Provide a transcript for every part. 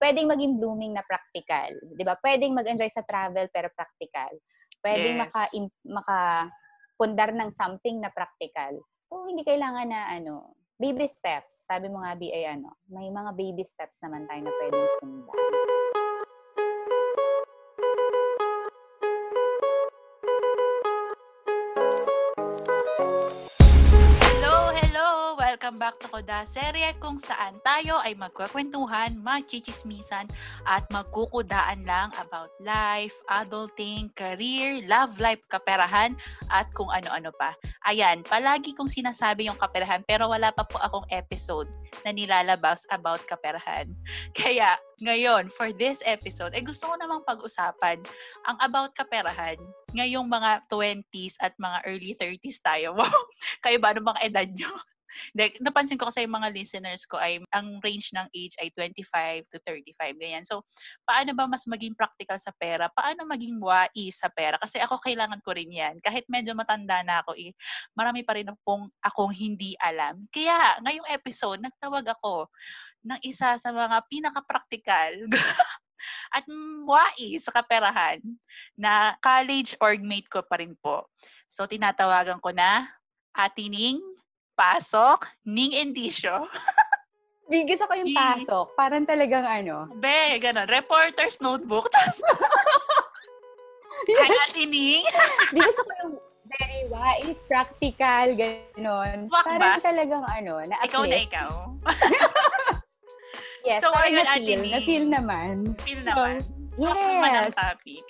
pwedeng maging blooming na practical. Di ba? Pwedeng mag-enjoy sa travel pero practical. Pwedeng yes. maka, maka pundar ng something na practical. So, hindi kailangan na ano, baby steps. Sabi mo nga, B, ay ano, may mga baby steps naman tayo na pwedeng sundan. Welcome back to Koda Serye kung saan tayo ay magkwekwentuhan, magchichismisan at magkukudaan lang about life, adulting, career, love life, kaperahan at kung ano-ano pa. Ayan, palagi kong sinasabi yung kaperahan pero wala pa po akong episode na nilalabas about kaperahan. Kaya ngayon, for this episode, ay gusto ko namang pag-usapan ang about kaperahan ngayong mga 20s at mga early 30s tayo. Wow! Kayo ba? Ano bang edad nyo? De, napansin ko kasi yung mga listeners ko ay ang range ng age ay 25 to 35 ganyan. So, paano ba mas maging practical sa pera? Paano maging wais sa pera? Kasi ako kailangan ko rin 'yan. Kahit medyo matanda na ako, eh, marami pa rin akong akong hindi alam. Kaya ngayong episode nagtawag ako ng isa sa mga pinaka-practical at wais sa kaperahan na college orgmate ko pa rin po. So, tinatawagan ko na Atining pasok, ning indisyo. Bigis ako yung pasok. Parang talagang ano. Be, ganun. Reporter's notebook. yes. Ay, ate Ning. Bigis ako yung very wise, practical, gano'n. Parang talagang ano, na Ikaw na ikaw. yes, so, ayun, na-feel, na-feel naman. Feel naman. So, yes. topic.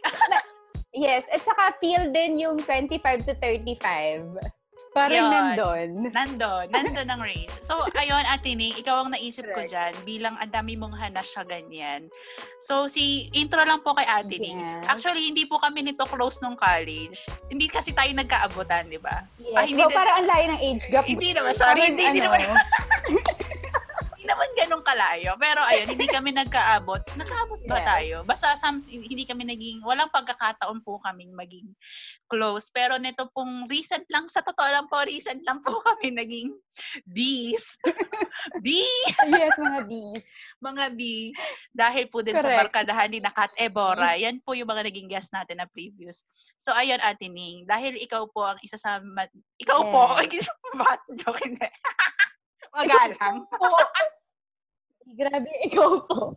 yes, at saka feel din yung 25 to 35. Parang Yun. nandun. Nandun. Nandun ang range. So, ayun, Atining, ikaw ang naisip ko dyan bilang ang dami mong hanas sa ganyan. So, si intro lang po kay Atining. Yes. Actually, hindi po kami nito close nung college. Hindi kasi tayo nagkaabutan, di ba? Yes. Ah, hindi well, parang ang layo ng age gap. Hindi naman. Sorry, hindi, hindi ano, naman. naman ganun kalayo. Pero ayun, hindi kami nagkaabot. Nakaabot ba yes. tayo? Basta some, hindi kami naging, walang pagkakataon po kaming maging close. Pero nito pong recent lang, sa totoo lang po, recent lang po kami naging bees. B! yes, mga bees. mga B. Dahil po din Correct. sa barkadahan ni Nakat Ebora. Yan po yung mga naging guest natin na previous. So, ayun, Ate Ning. Dahil ikaw po ang isa sa... Ma- ikaw yes. po. Bakit joke hindi? Magalang. Grabe, ikaw po.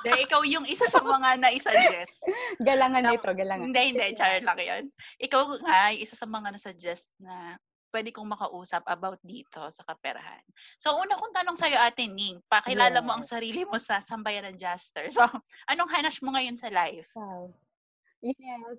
De, ikaw yung isa sa mga na-suggest. galangan na, nito, galangan. Hindi, hindi. Char lang yun. Ikaw nga, isa sa mga na-suggest na pwede kong makausap about dito sa kaperahan. So, una kong tanong sa'yo, Ate Ning, pakilala yes. mo ang sarili mo sa Sambayan ng Jaster. So, anong hanas mo ngayon sa life? Wow. Yes.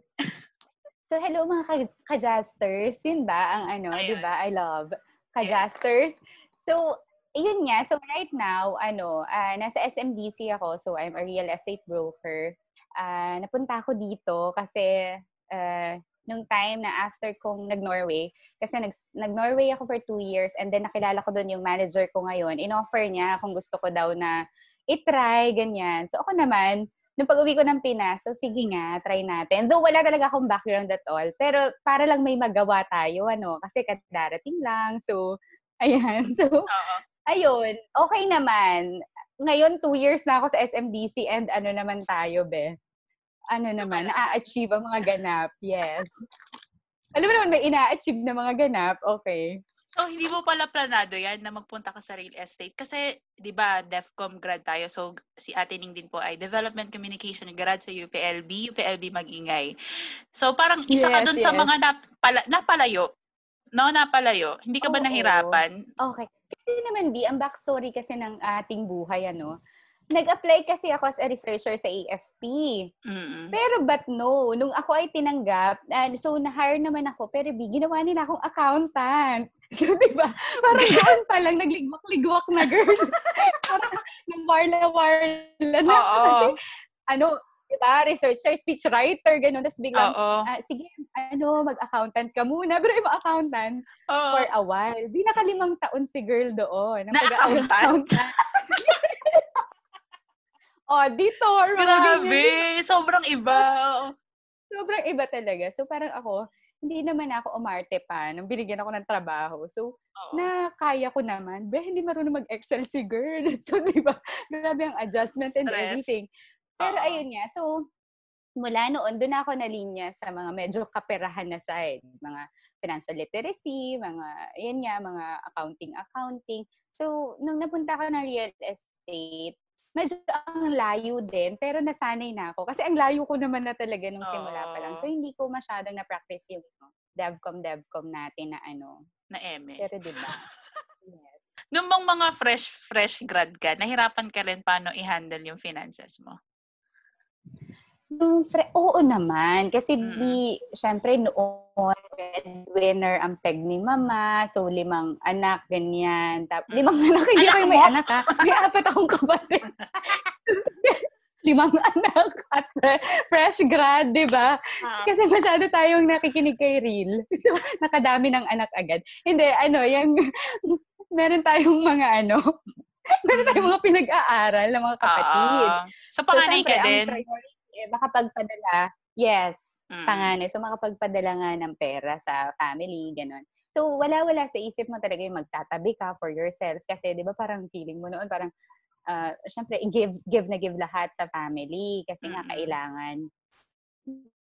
so, hello mga ka-Jasters. Yun ba ang ano, di ba? I love ka-Jasters. So, yun nga, so right now, ano, uh, nasa SMDC ako, so I'm a real estate broker. Uh, napunta ako dito kasi uh, nung time na after kong nag-Norway, kasi nag, nag-Norway ako for two years and then nakilala ko doon yung manager ko ngayon. In-offer niya kung gusto ko daw na i-try, ganyan. So ako naman, nung pag-uwi ko ng Pinas, so sige nga, try natin. Though wala talaga akong background at all, pero para lang may magawa tayo, ano, kasi kadarating lang. So, ayan. So, ayun, okay naman. Ngayon, two years na ako sa SMDC and ano naman tayo, be? Ano naman, na-achieve ang mga ganap. Yes. Alam mo naman, may ina-achieve na mga ganap. Okay. So, hindi mo pala planado yan na magpunta ka sa real estate? Kasi, di ba, DEFCOM grad tayo. So, si Ate Ning din po ay Development Communication grad sa UPLB, UPLB Magingay. So, parang isa yes, ka dun yes. sa mga napala, napalayo. No, napalayo. Hindi ka ba nahirapan? Okay. Kasi naman, Di, ang backstory kasi ng ating buhay, ano, nag-apply kasi ako as a researcher sa AFP. Mm-hmm. Pero but no, nung ako ay tinanggap, uh, so na-hire naman ako, pero B, ginawa nila akong accountant. So, di ba? Parang doon pa lang, nagligwak-ligwak na girl. parang nang warla-warla na. Oo. Kasi, ano, diba, researcher, speechwriter, gano'n. Tapos biglang, uh, sige, ano, mag-accountant ka muna. Pero yung accountant, Oo. for a while. Di nakalimang taon si girl doon. Na-accountant? auditor. Grabe! Sobrang iba. Sobrang iba talaga. So parang ako, hindi naman ako umarte pa nung binigyan ako ng trabaho. So, Oo. na kaya ko naman. Be, hindi marunong mag-excel si girl. So, di ba? Grabe ang adjustment and Stress. everything. Pero Oo. ayun nga. So, mula noon, doon ako nalinya sa mga medyo kaperahan na side. Mga financial literacy, mga, yan nga, mga accounting-accounting. So, nung napunta ako ng real estate, medyo ang layo din, pero nasanay na ako. Kasi ang layo ko naman na talaga nung simula pa lang. So, hindi ko masyadong na-practice yung no, devcom, devcom natin na ano. Na eme. Pero diba? yes. Nung bang mga fresh, fresh grad ka, nahirapan ka rin paano i-handle yung finances mo? Yung fre- oo naman. Kasi mm. di, syempre noon, breadwinner ang peg ni mama. So, limang anak, ganyan. Tap, mm. limang anak, hindi anak may anak ha. May apat akong kapatid. limang anak at fresh grad, di ba? Uh-huh. Kasi masyado tayong nakikinig kay Real. nakadami ng anak agad. Hindi, ano, yung, meron tayong mga ano, meron tayong mga pinag-aaral ng mga kapatid. Uh, so, panganay so, ka din? Priority eh, makapagpadala, yes, mm. panganay. So, makapagpadala nga ng pera sa family, ganun. So, wala-wala sa isip mo talaga yung magtatabi ka for yourself. Kasi, di ba, parang feeling mo noon, parang, uh, syempre, give, give na give lahat sa family. Kasi mm. nga, kailangan.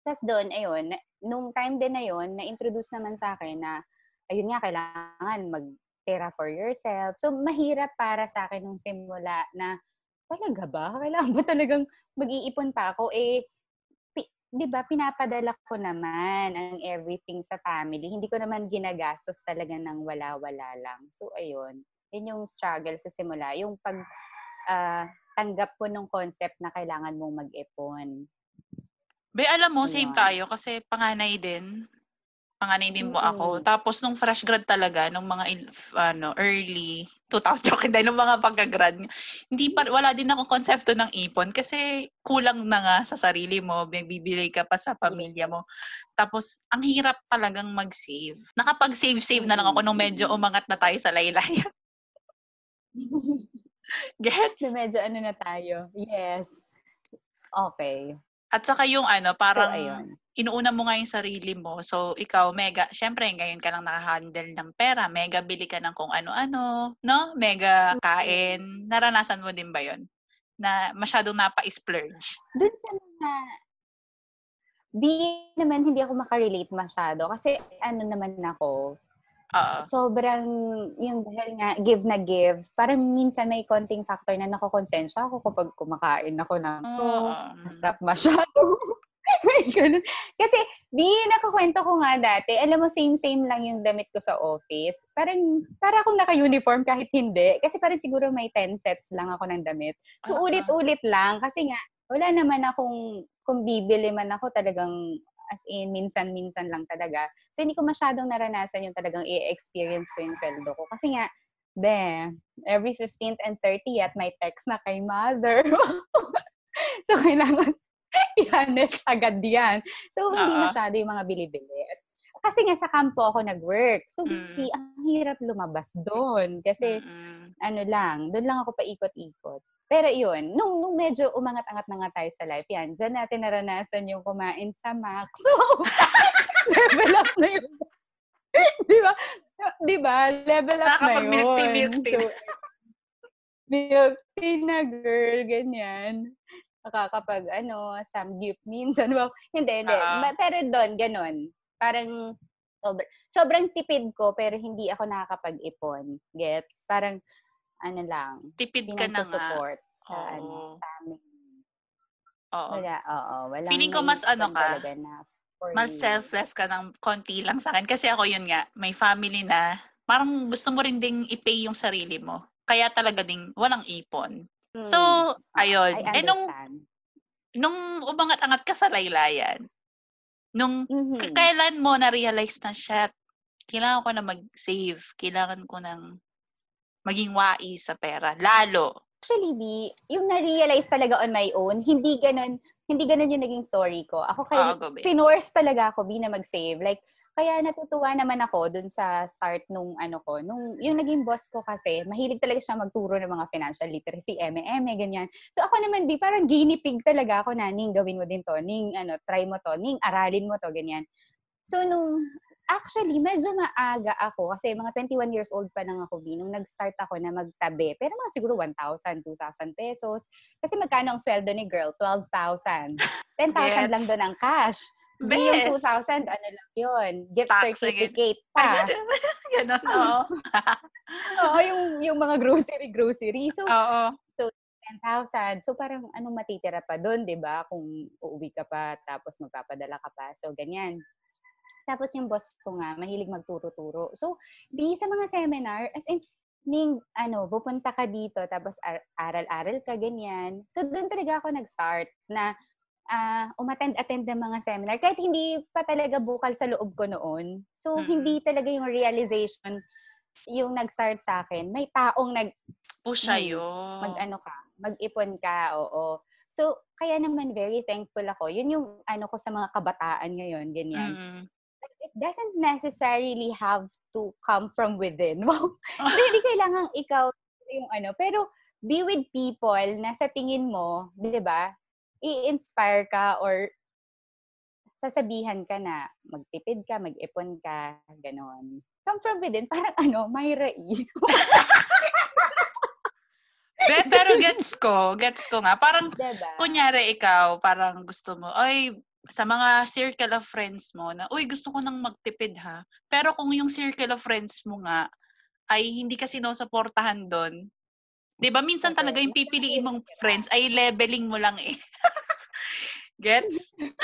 Tapos doon, ayun, nung time din na yun, na-introduce naman sa akin na, ayun nga, kailangan mag pera for yourself. So, mahirap para sa akin nung simula na talaga ba? Kailangan ba talagang mag-iipon pa ako? Eh, pi- di ba, pinapadala ko naman ang everything sa family. Hindi ko naman ginagastos talaga ng wala-wala lang. So, ayun. Yun yung struggle sa simula. Yung pag uh, tanggap ko nung concept na kailangan mong mag-ipon. Be, alam mo, same tayo kasi panganay din panganay din mo ako. Tapos nung fresh grad talaga, nung mga ano, early 2000, joke din, nung mga pagka-grad, hindi pa, wala din ako konsepto ng ipon kasi kulang na nga sa sarili mo, bibili ka pa sa pamilya mo. Tapos, ang hirap talagang mag-save. Nakapag-save-save na lang ako nung medyo umangat na tayo sa laylayan. Gets? Medyo ano na tayo. Yes. Okay. At saka yung ano, parang so, ayun. inuuna mo nga yung sarili mo. So, ikaw, mega, syempre, ngayon ka lang nakahandle ng pera. Mega bili ka ng kung ano-ano, no? Mega kain. Naranasan mo din ba yon Na masyadong napa-splurge? Doon sa mga di naman hindi ako makarelate masyado kasi ano naman ako Sobrang, yung dahil nga, give na give, parang minsan may konting factor na nakokonsensya ako kapag kumakain ako ng uh-huh. masarap masyado. Kasi, di, nakakwento ko nga dati, alam mo, same-same lang yung damit ko sa office. Parang, para akong naka-uniform kahit hindi. Kasi parang siguro may 10 sets lang ako ng damit. So, uh-huh. ulit-ulit lang. Kasi nga, wala naman akong, kung bibili man ako, talagang as in minsan-minsan lang talaga. So, hindi ko masyadong naranasan yung talagang i-experience ko yung sweldo ko. Kasi nga, be, every 15th and 30th, may text na kay mother. so, kailangan i-harness agad yan. So, hindi uh-huh. masyado yung mga bili-bili. Kasi nga sa kampo ako nag-work. So, mm. ang hirap lumabas doon. Kasi, mm-hmm. ano lang, doon lang ako paikot-ikot. Pero yun, nung, nung medyo umangat-angat na nga tayo sa life, yan, dyan natin naranasan yung kumain sa Max. So, level up na yun. Di ba? Di ba? Level up na yun. Milk tea, so, milk tea na girl, ganyan. Nakakapag, ano, samgyup minsan. Well, hindi, hindi. Uh-huh. Pero doon, ganun. Parang, sobrang, sobrang tipid ko, pero hindi ako nakakapag-ipon. Gets? Parang, ano lang, tipid ka na nga. support sa oo. ano, family. Oo. Wala, oo. Wala Feeling ko mas ano ka, mas you. selfless ka ng konti lang sa akin. Kasi ako yun nga, may family na, parang gusto mo rin ding i-pay yung sarili mo. Kaya talaga ding walang ipon. Hmm. So, ayun. I eh nung, nung umangat-angat ka sa laylayan, nung mm-hmm. kailan mo na-realize na, shit, kailangan ko na mag-save. Kailangan ko ng maging wais sa pera. Lalo. Actually, B, yung na-realize talaga on my own, hindi ganun, hindi ganun yung naging story ko. Ako kaya, oh, pinorse talaga ako, B, na mag-save. Like, kaya natutuwa naman ako dun sa start nung ano ko. Nung, yung naging boss ko kasi, mahilig talaga siya magturo ng mga financial literacy, M&M, ganyan. So ako naman, di, parang guinea pig talaga ako na, Ning, gawin mo din to. Ning, ano, try mo to. Ning, aralin mo to, ganyan. So, nung, actually, medyo maaga ako kasi mga 21 years old pa lang ako, B, nung nag-start ako na magtabi. Pero mga siguro 1,000, 2,000 pesos. Kasi magkano ang sweldo ni girl? 12,000. 10,000 lang doon ang cash. Best. Yung 2,000, ano lang yun. Gift Tax certificate pa. Ganon, oo. Oo, yung, yung mga grocery, grocery. So, oo. So, 10,000. So, parang anong matitira pa doon, di ba? Kung uuwi ka pa, tapos magpapadala ka pa. So, ganyan. Tapos yung boss ko nga, mahilig magturo-turo. So, di sa mga seminar, as in, ning, ano, pupunta ka dito, tapos ar- aral-aral ka, ganyan. So, doon talaga ako nag-start na uh, umattend-attend ng mga seminar. Kahit hindi pa talaga bukal sa loob ko noon. So, mm-hmm. hindi talaga yung realization yung nag-start sa akin. May taong nag... Push sa'yo. Hmm, mag-ano ka, mag-ipon ka, oo. So, kaya naman very thankful ako. Yun yung ano ko sa mga kabataan ngayon, ganyan. Mm-hmm. Doesn't necessarily have to come from within. Wow. hindi, hindi kailangan ikaw yung ano. Pero, be with people na sa tingin mo, di ba, i-inspire ka or sasabihan ka na magtipid ka, mag-ipon ka, ganon. Come from within, parang ano, Myra E. De, pero gets ko, gets ko nga. Parang, diba? kunyari ikaw, parang gusto mo, ay, sa mga circle of friends mo na, uy, gusto ko nang magtipid ha. Pero kung yung circle of friends mo nga, ay hindi ka sinusuportahan doon, 'Di ba minsan talaga yung pipiliin mong friends ay leveling mo lang eh. Gets?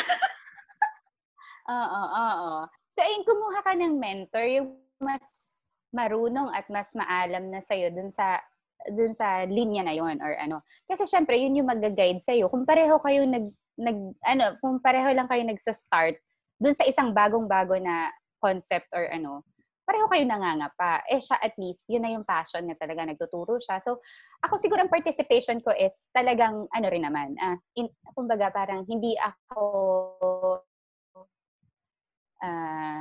Oo, oo. So, ayun, kumuha ka ng mentor, yung mas marunong at mas maalam na sa'yo dun sa dun sa linya na yon or ano. Kasi syempre, yun yung mag-guide sa'yo. Kung pareho kayo nag, nag ano, kung pareho lang kayo nagsa-start dun sa isang bagong-bago na concept or ano, pareho kayo nangangapa. Eh siya at least, yun na yung passion niya talaga, nagtuturo siya. So, ako siguro ang participation ko is talagang ano rin naman, uh, in, kumbaga parang hindi ako uh,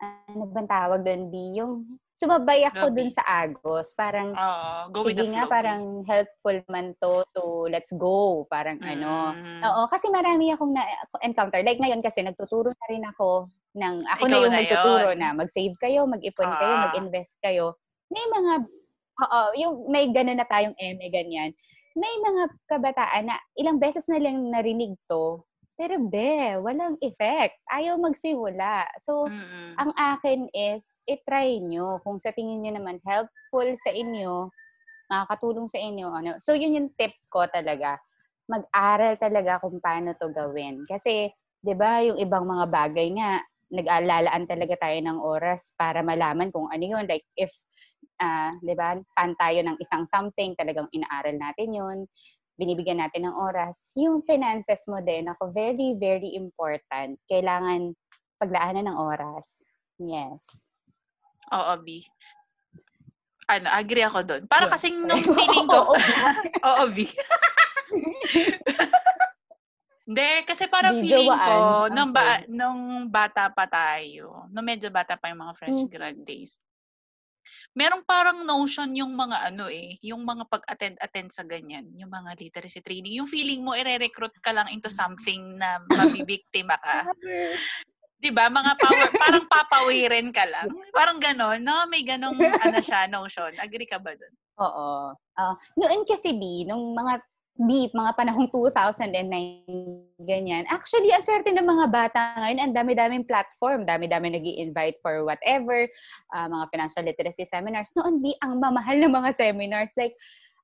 ano bang tawag doon, B? Yung sumabay ako dun sa Agos. Parang, uh, go sige nga, parang helpful man to. So, let's go. Parang ano. mm. ano. Oo, kasi marami akong na-encounter. Like ngayon kasi, nagtuturo na rin ako ng, ako Ikaw na yung na magtuturo yun. na mag-save kayo, mag-ipon ah. kayo, mag-invest kayo. May mga, oo, yung may gano'n na tayong eme, ganyan. May mga kabataan na ilang beses na lang narinig to, pero be, walang effect. Ayaw magsiwala. So, mm-hmm. ang akin is, itry nyo. Kung sa tingin nyo naman helpful sa inyo, makakatulong sa inyo. Ano. So, yun yung tip ko talaga. Mag-aral talaga kung paano to gawin. Kasi, di ba, yung ibang mga bagay nga, nag-aalalaan talaga tayo ng oras para malaman kung ano yun. Like, if, uh, di ba, fan tayo ng isang something, talagang inaaral natin yun binibigyan natin ng oras. Yung finances mo din, ako, very, very important. Kailangan paglaanan ng oras. Yes. Oo, B. Ano, agree ako doon. Para yes. kasing nung feeling ko, oo, B. Hindi, kasi para feeling ko, nung, ba, nung bata pa tayo, nung medyo bata pa yung mga fresh hmm. grad days, merong parang notion yung mga ano eh, yung mga pag-attend-attend sa ganyan, yung mga literacy training. Yung feeling mo, ire-recruit ka lang into something na mabibiktima ka. 'di ba? Mga power, parang papawirin ka lang. Parang gano'n, no? May ganong ano siya, notion. Agree ka ba doon? Oo. Uh, noon kasi B, nung mga beep, mga panahong 2009, ganyan. Actually, ang swerte ng mga bata ngayon, ang dami-daming platform, dami-dami nag invite for whatever, uh, mga financial literacy seminars. Noon, di, ang mamahal ng mga seminars. Like,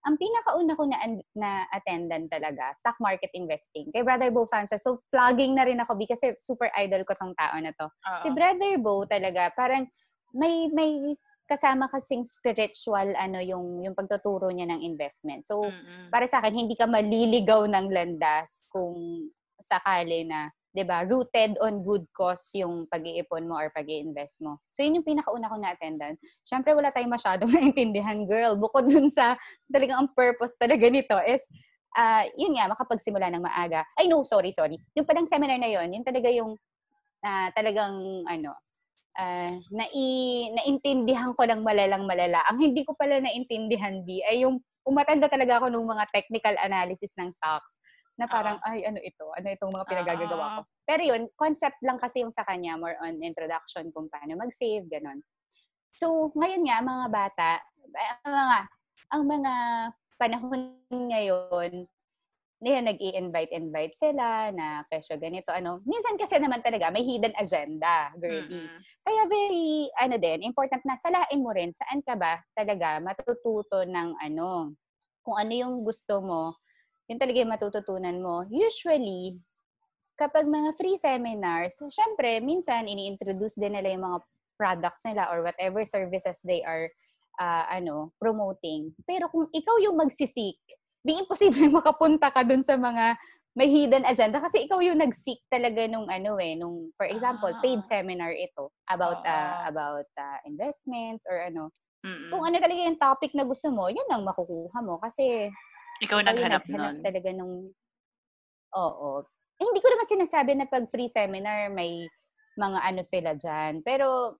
ang pinakauna ko na, na attendant talaga, stock market investing, kay Brother Bo Sanchez. So, plugging na rin ako, kasi super idol ko tong tao na to. Uh-oh. Si Brother Bo talaga, parang may may kasama kasing spiritual ano yung yung pagtuturo niya ng investment. So mm-hmm. para sa akin hindi ka maliligaw ng landas kung sakali na 'di ba rooted on good cause yung pag-iipon mo or pag-iinvest mo. So yun yung pinakauna ko na attendant. Syempre wala tayong masyadong naintindihan girl bukod dun sa talagang ang purpose talaga nito is uh, yun nga makapagsimula ng maaga. Ay no, sorry, sorry. Yung palang seminar na yun, yun talaga yung uh, talagang ano uh, nai, naintindihan ko ng malalang malala. Ang hindi ko pala naintindihan, B, ay yung umatanda talaga ako ng mga technical analysis ng stocks. na parang, uh-huh. ay, ano ito? Ano itong mga pinagagagawa uh-huh. ko? Pero yun, concept lang kasi yung sa kanya, more on introduction kung paano mag-save, ganun. So, ngayon nga, mga bata, ang mga, ang mga panahon ngayon, Ngayon, nag-i-invite-invite sila na kesyo ganito, ano. Minsan kasi naman talaga, may hidden agenda, girly. Mm-hmm. Kaya very, ano din, important na salain mo rin, saan ka ba talaga matututo ng ano, kung ano yung gusto mo, yun talaga yung matututunan mo. Usually, kapag mga free seminars, syempre, minsan ini-introduce din nila yung mga products nila or whatever services they are uh, ano promoting. Pero kung ikaw yung magsisik, being imposible makapunta ka dun sa mga may hidden agenda. Kasi ikaw yung nag-seek talaga nung ano eh nung for example ah. paid seminar ito about uh, uh, about uh, investments or ano. Mm-mm. kung ano talaga yung topic na gusto mo yun ang makukuha mo. Kasi ikaw naghanap nun. talaga nung oo. Eh, hindi ko naman sinasabi na pag free seminar may mga ano sila diyan pero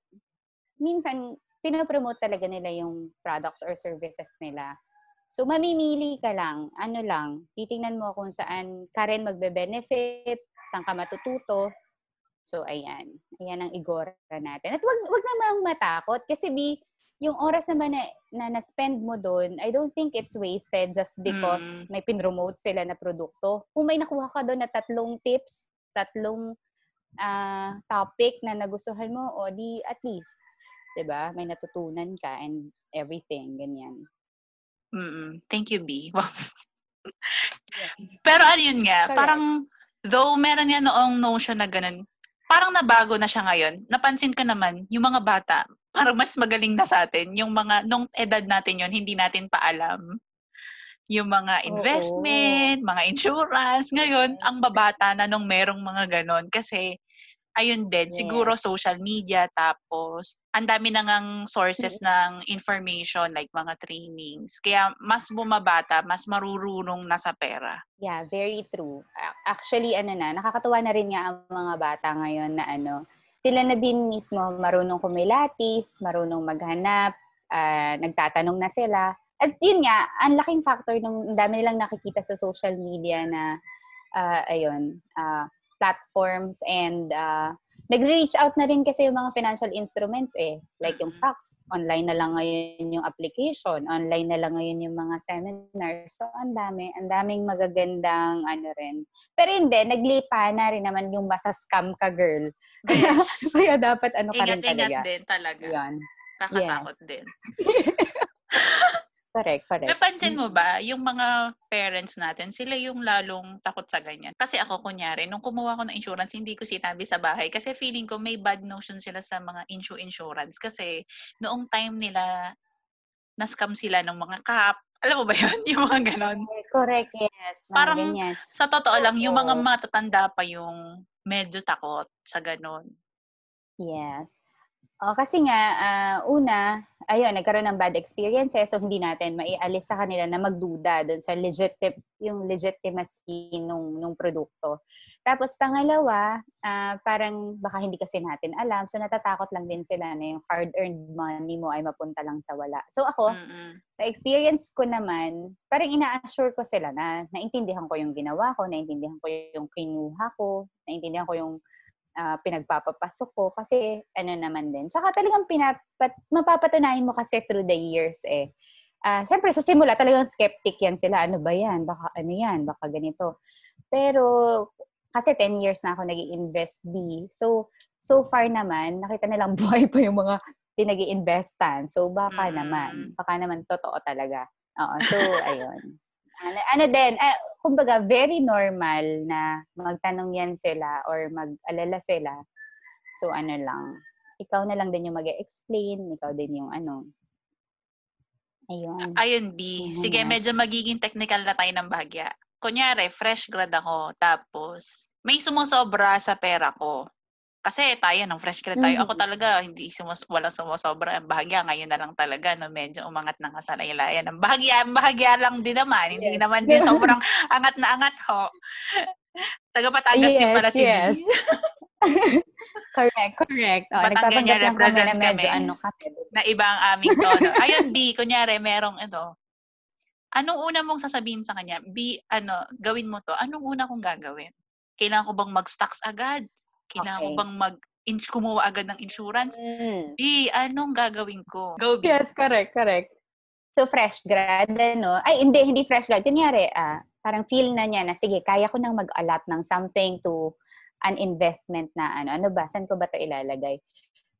minsan pinopromote talaga nila yung products or services nila So, mamimili ka lang. Ano lang, titingnan mo kung saan ka rin magbe-benefit, saan ka matututo. So, ayan. Ayan ang igora natin. At wag, wag namang matakot kasi B, yung oras naman na, na na-spend mo doon, I don't think it's wasted just because mm. may pinromote sila na produkto. Kung may nakuha ka doon na tatlong tips, tatlong uh, topic na nagustuhan mo, o di at least, 'di ba? May natutunan ka and everything, ganyan. Mm. Thank you, B. Yes. Pero ano yun nga, Correct. parang though meron nga noong notion na ganun, parang nabago na siya ngayon. Napansin ko naman, yung mga bata, parang mas magaling na sa atin. Yung mga, nung edad natin yon hindi natin pa alam. Yung mga investment, Oo. mga insurance. Ngayon, ang babata na nung merong mga ganon. Kasi ayun din, yeah. siguro social media, tapos ang dami na ngang sources ng information like mga trainings. Kaya mas bumabata, mas marurunong na sa pera. Yeah, very true. Actually, ano na, nakakatuwa na rin nga ang mga bata ngayon na ano, sila na din mismo marunong kumilatis, marunong maghanap, uh, nagtatanong na sila. At yun nga, ang laking factor nung dami nilang nakikita sa social media na, uh, ayun, uh, platforms and uh, nag-reach out na rin kasi yung mga financial instruments eh. Like yung stocks, online na lang ngayon yung application, online na lang ngayon yung mga seminars. So, ang dami, ang daming magagandang ano rin. Pero hindi, naglipa na rin naman yung masa-scam ka, girl. Kaya, kaya dapat ano ka rin talaga. Ingat-ingat din talaga. Yan. Kakatakot yes. din. Correct, correct. Napansin mo ba, yung mga parents natin, sila yung lalong takot sa ganyan. Kasi ako, kunyari, nung kumuha ko ng insurance, hindi ko sinabi sa bahay. Kasi feeling ko may bad notion sila sa mga insure insurance. Kasi noong time nila, na-scam sila ng mga cap. Alam mo ba yun? Yung mga ganon. Correct, yes. Mga Parang ganyan. sa totoo lang, yung mga matatanda pa yung medyo takot sa ganon. Yes. Oh, kasi nga, uh, una, ayun, nagkaroon ng bad experiences, so hindi natin maialis sa kanila na magduda doon sa legit yung legitimacy nung, nung produkto. Tapos pangalawa, uh, parang baka hindi kasi natin alam, so natatakot lang din sila na yung hard-earned money mo ay mapunta lang sa wala. So ako, mm-hmm. sa experience ko naman, parang ina-assure ko sila na naintindihan ko yung ginawa ko, naintindihan ko yung kinuha ko, naintindihan ko yung uh, pinagpapapasok ko kasi ano naman din. Tsaka talagang pinapat, mapapatunayan mo kasi through the years eh. Uh, Siyempre, sa simula talagang skeptic yan sila. Ano ba yan? Baka ano yan? Baka ganito. Pero kasi 10 years na ako nag invest B. So, so far naman, nakita nilang buhay pa yung mga pinag investan So, baka mm. naman. Baka naman totoo talaga. Oo. So, ayun. Ano, ano din, eh, kumbaga, very normal na magtanong yan sila or mag-alala sila. So, ano lang, ikaw na lang din yung mag explain ikaw din yung ano. Ayun. Ayun, B. Sige, medyo magiging technical na tayo ng bahagya. Kunyari, fresh grad ako, tapos may sumusobra sa pera ko. Kasi tayo, nung fresh grad tayo, mm-hmm. ako talaga, hindi sumus walang sumusobra. Ang bahagya, ngayon na lang talaga, no, medyo umangat na nga sa laylayan. Ang bahagya, ang bahagya lang din naman. Hindi naman din sobrang angat na angat ho. Taga Patangas yes, din pala si yes. correct, correct. Oh, Batangan niya represent kami, kami ano, na ibang aming tono. Ayun, B, kunyari, merong ito, anong una mong sasabihin sa kanya? Be, ano, gawin mo to. Anong una kong gagawin? Kailangan ko bang mag-stocks agad? Kailangan okay. ko bang mag in, kumuha agad ng insurance? Mm. B, anong gagawin ko? Go, B. Yes, correct, correct. So, fresh grad, ano? Ay, hindi, hindi fresh grad. Kunyari, ah, parang feel na niya na, sige, kaya ko nang mag-allot ng something to an investment na ano. Ano ba? Saan ko ba to ilalagay?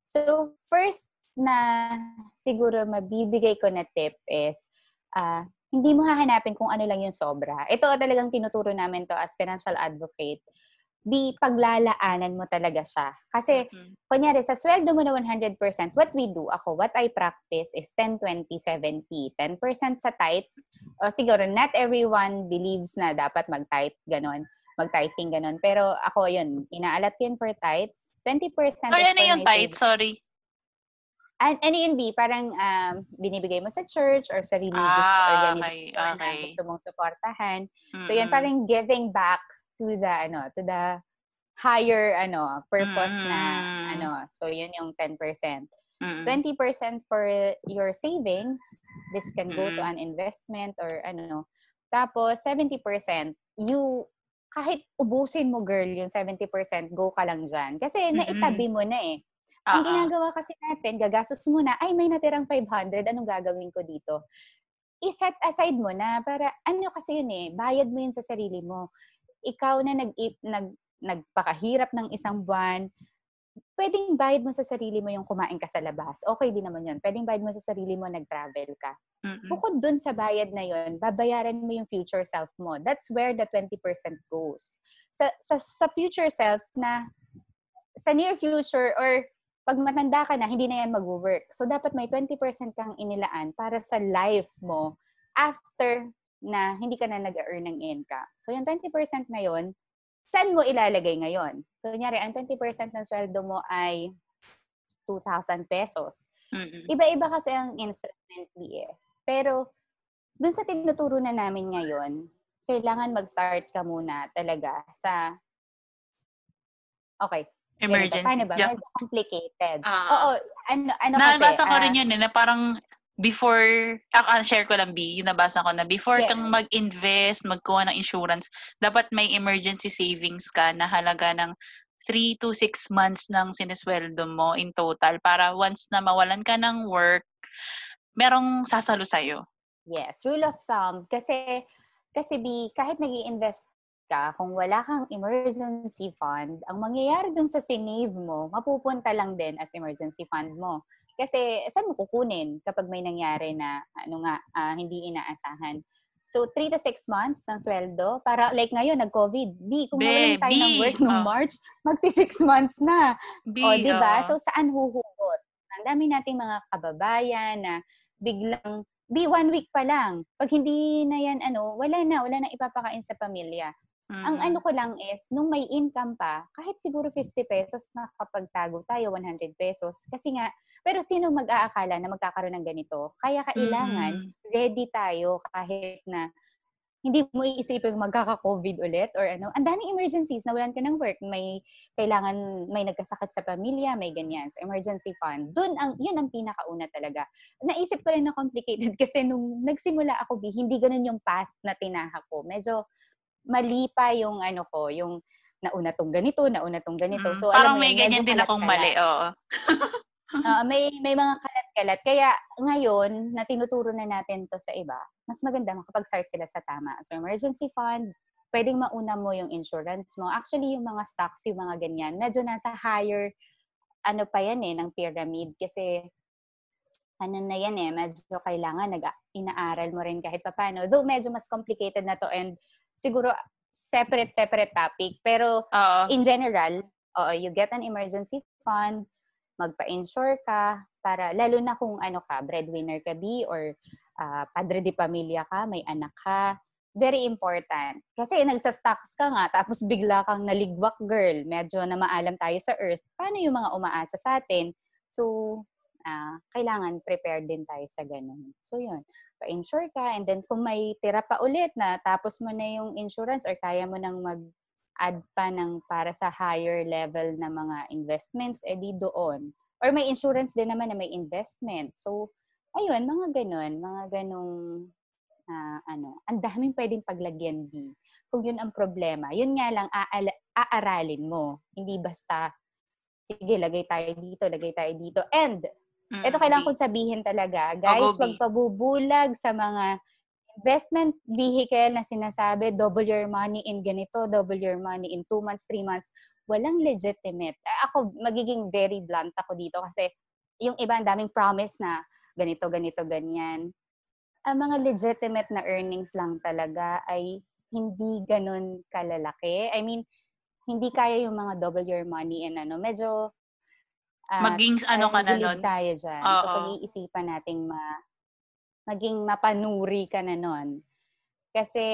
So, first na siguro mabibigay ko na tip is, uh, hindi mo hahanapin kung ano lang yung sobra. Ito talagang tinuturo namin to as financial advocate. Di paglalaanan mo talaga siya. Kasi, mm-hmm. kunyari, sa sweldo mo na 100%, what we do, ako, what I practice is 10, 20, 70. 10% sa tithes. O siguro, not everyone believes na dapat mag-type, ganon mag-tithing, ganon. Pero ako, yun, inaalat ko yun for tithes. 20% Or ano yung tithes? Sorry. And, ano yun, B? Parang um, binibigay mo sa church or sa religious ah, organization okay, okay. na gusto mong supportahan. Mm-hmm. So, yan parang giving back to the, ano, to the higher, ano, purpose mm-hmm. na, ano. So, yun yung 10%. Mm-hmm. 20% for your savings. This can go mm-hmm. to an investment or ano. Tapos, 70%, you, kahit ubusin mo, girl, yung 70%, go ka lang dyan. Kasi mm-hmm. naitabi mo na eh. Ang uh-uh. ginagawa kasi natin, gagastos mo na, ay may natirang 500, anong gagawin ko dito? I-set aside mo na para ano kasi yun eh, bayad mo yun sa sarili mo. Ikaw na nag, nag nagpakahirap ng isang buwan, pwedeng bayad mo sa sarili mo yung kumain ka sa labas. Okay din naman yun. Pwedeng bayad mo sa sarili mo nag-travel ka. Mm-mm. Bukod dun sa bayad na yun, babayaran mo yung future self mo. That's where the 20% goes. Sa, sa, sa future self na sa near future or pag matanda ka na, hindi na yan mag-work. So, dapat may 20% kang inilaan para sa life mo after na hindi ka na nag-earn ng income. So, yung 20% na yon saan mo ilalagay ngayon? So, kunyari, ang 20% ng sweldo mo ay 2,000 pesos. Mm-mm. Iba-iba kasi ang instrument eh. Pero, dun sa tinuturo na namin ngayon, kailangan mag-start ka muna talaga sa Okay, Emergency. Paano ba? Yeah. Medyo complicated. Uh, Oo. Ano, ano nabasa kasi, ko rin ah, yun eh, na parang before, uh, share ko lang B, yung nabasa ko na before yes. kang mag-invest, magkuha ng insurance, dapat may emergency savings ka na halaga ng 3 to 6 months ng sinesweldo mo in total para once na mawalan ka ng work, merong sasalo sa'yo. Yes, rule of thumb. Kasi, kasi B, kahit nag invest ka, kung wala kang emergency fund, ang mangyayari dun sa sinave mo, mapupunta lang din as emergency fund mo. Kasi saan mo kukunin kapag may nangyari na ano nga, uh, hindi inaasahan? So, 3 to 6 months ng sweldo. Para, like ngayon, nag-COVID. B, kung nawalan tayo B, ng work noong uh, March, magsi 6 months na. B, o, di ba? Uh, so, saan huhugot? Ang dami nating mga kababayan na biglang, B, one week pa lang. Pag hindi na yan, ano, wala na, wala na ipapakain sa pamilya. Mm-hmm. Ang ano ko lang is, nung may income pa, kahit siguro 50 pesos, nakakapagtago tayo 100 pesos. Kasi nga, pero sino mag-aakala na magkakaroon ng ganito? Kaya kailangan, mm-hmm. ready tayo kahit na hindi mo iisipin magkaka-COVID ulit or ano. Ang daming emergencies, nawalan ka ng work, may kailangan, may nagkasakit sa pamilya, may ganyan. So, emergency fund. Doon, ang, yun ang pinakauna talaga. Naisip ko rin na complicated kasi nung nagsimula ako, hindi ganun yung path na tinahak ko. Medyo mali pa yung ano ko, yung nauna tong ganito, nauna tong ganito. Mm, so, parang alam may ganyan din akong mali, oo. uh, may may mga kalat-kalat. Kaya ngayon, na tinuturo na natin to sa iba, mas maganda makapag-start sila sa tama. So, emergency fund, pwedeng mauna mo yung insurance mo. Actually, yung mga stocks, yung mga ganyan, medyo nasa higher, ano pa yan eh, ng pyramid. Kasi, ano na yan eh, medyo kailangan nag inaaral mo rin kahit paano. Though medyo mas complicated na to and siguro separate separate topic. Pero uh, in general uh, you get an emergency fund magpa-insure ka para lalo na kung ano ka breadwinner ka be or uh, padre de pamilya ka may anak ka very important. Kasi nagsa-stocks ka nga tapos bigla kang naligwak girl. Medyo na maalam tayo sa earth paano yung mga umaasa sa atin? So uh, kailangan prepared din tayo sa ganun. So yun pa-insure ka, and then kung may tira pa ulit na tapos mo na yung insurance or kaya mo nang mag-add pa ng para sa higher level na mga investments, edi doon. Or may insurance din naman na may investment. So, ayun, mga ganun, mga ganong uh, ano, ang daming pwedeng paglagyan B. Kung yun ang problema, yun nga lang aala- aaralin mo. Hindi basta, sige, lagay tayo dito, lagay tayo dito. And, mm, ito kailangan kong sabihin talaga, guys, wag pabubulag sa mga investment vehicle na sinasabi, double your money in ganito, double your money in two months, three months. Walang legitimate. Ako, magiging very blunt ako dito kasi yung iba, ang daming promise na ganito, ganito, ganyan ang mga legitimate na earnings lang talaga ay hindi ganun kalalaki. I mean, hindi kaya yung mga double your money and ano, medyo uh, maging ano ka na nun. tayo dyan. Oo. So, pag-iisipan nating ma, maging mapanuri ka na nun. Kasi,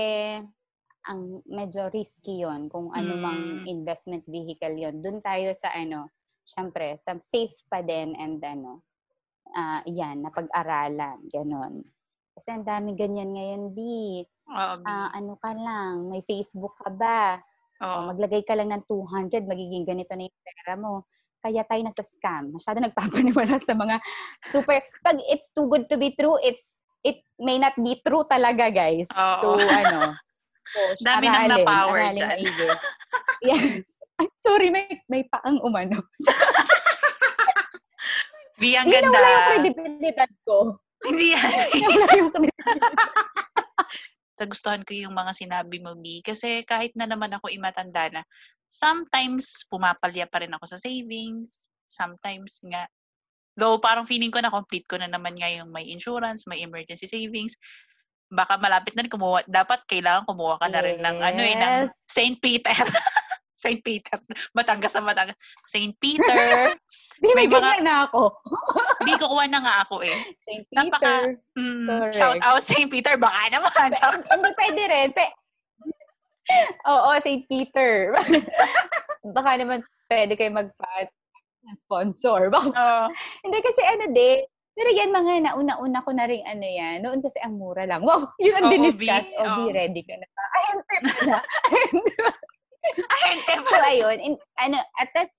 ang medyo risky yon kung ano mm. mang investment vehicle yon Doon tayo sa ano, syempre, sa safe pa din and ano, uh, yan, na pag-aralan, ganon. Kasi ang dami ganyan ngayon, B. Oo, uh, ano ka lang, may Facebook ka ba? Oo. O, maglagay ka lang ng 200, magiging ganito na yung pera mo. Kaya tayo nasa scam. Masyado nagpapaniwala sa mga super... Pag it's too good to be true, it's it may not be true talaga, guys. Oo. So, ano... So, Dami nang na-power dyan. yes. Ay, sorry, may, may paang umano. Bi, ang ganda. Hindi na wala yung credibility ko. Hindi yan. Nagustuhan ko yung mga sinabi mo, B. Kasi kahit na naman ako imatanda na, sometimes pumapalya pa rin ako sa savings. Sometimes nga, though parang feeling ko na complete ko na naman nga yung may insurance, may emergency savings. Baka malapit na rin kumuha. Dapat kailangan kumuha ka na rin yes. ng ano eh, ng St. Peter. St. Peter. Batangas na Batangas. St. Peter. may mga... na ako. Hindi, kukuha na nga ako eh. St. Peter. Napaka, mm, shout out St. Peter. Baka naman. Hindi, pwede rin. Pe- Oo, St. Peter. Baka naman pwede kayo magpa sponsor. Uh, Hindi kasi ano din, pero yan mga nauna-una ko na rin ano yan. Noon kasi ang mura lang. Wow, yun ang diniscuss. O, oh, be ready ka na. Ay, hindi na. Ahente so, ayun. In, ano, at tas,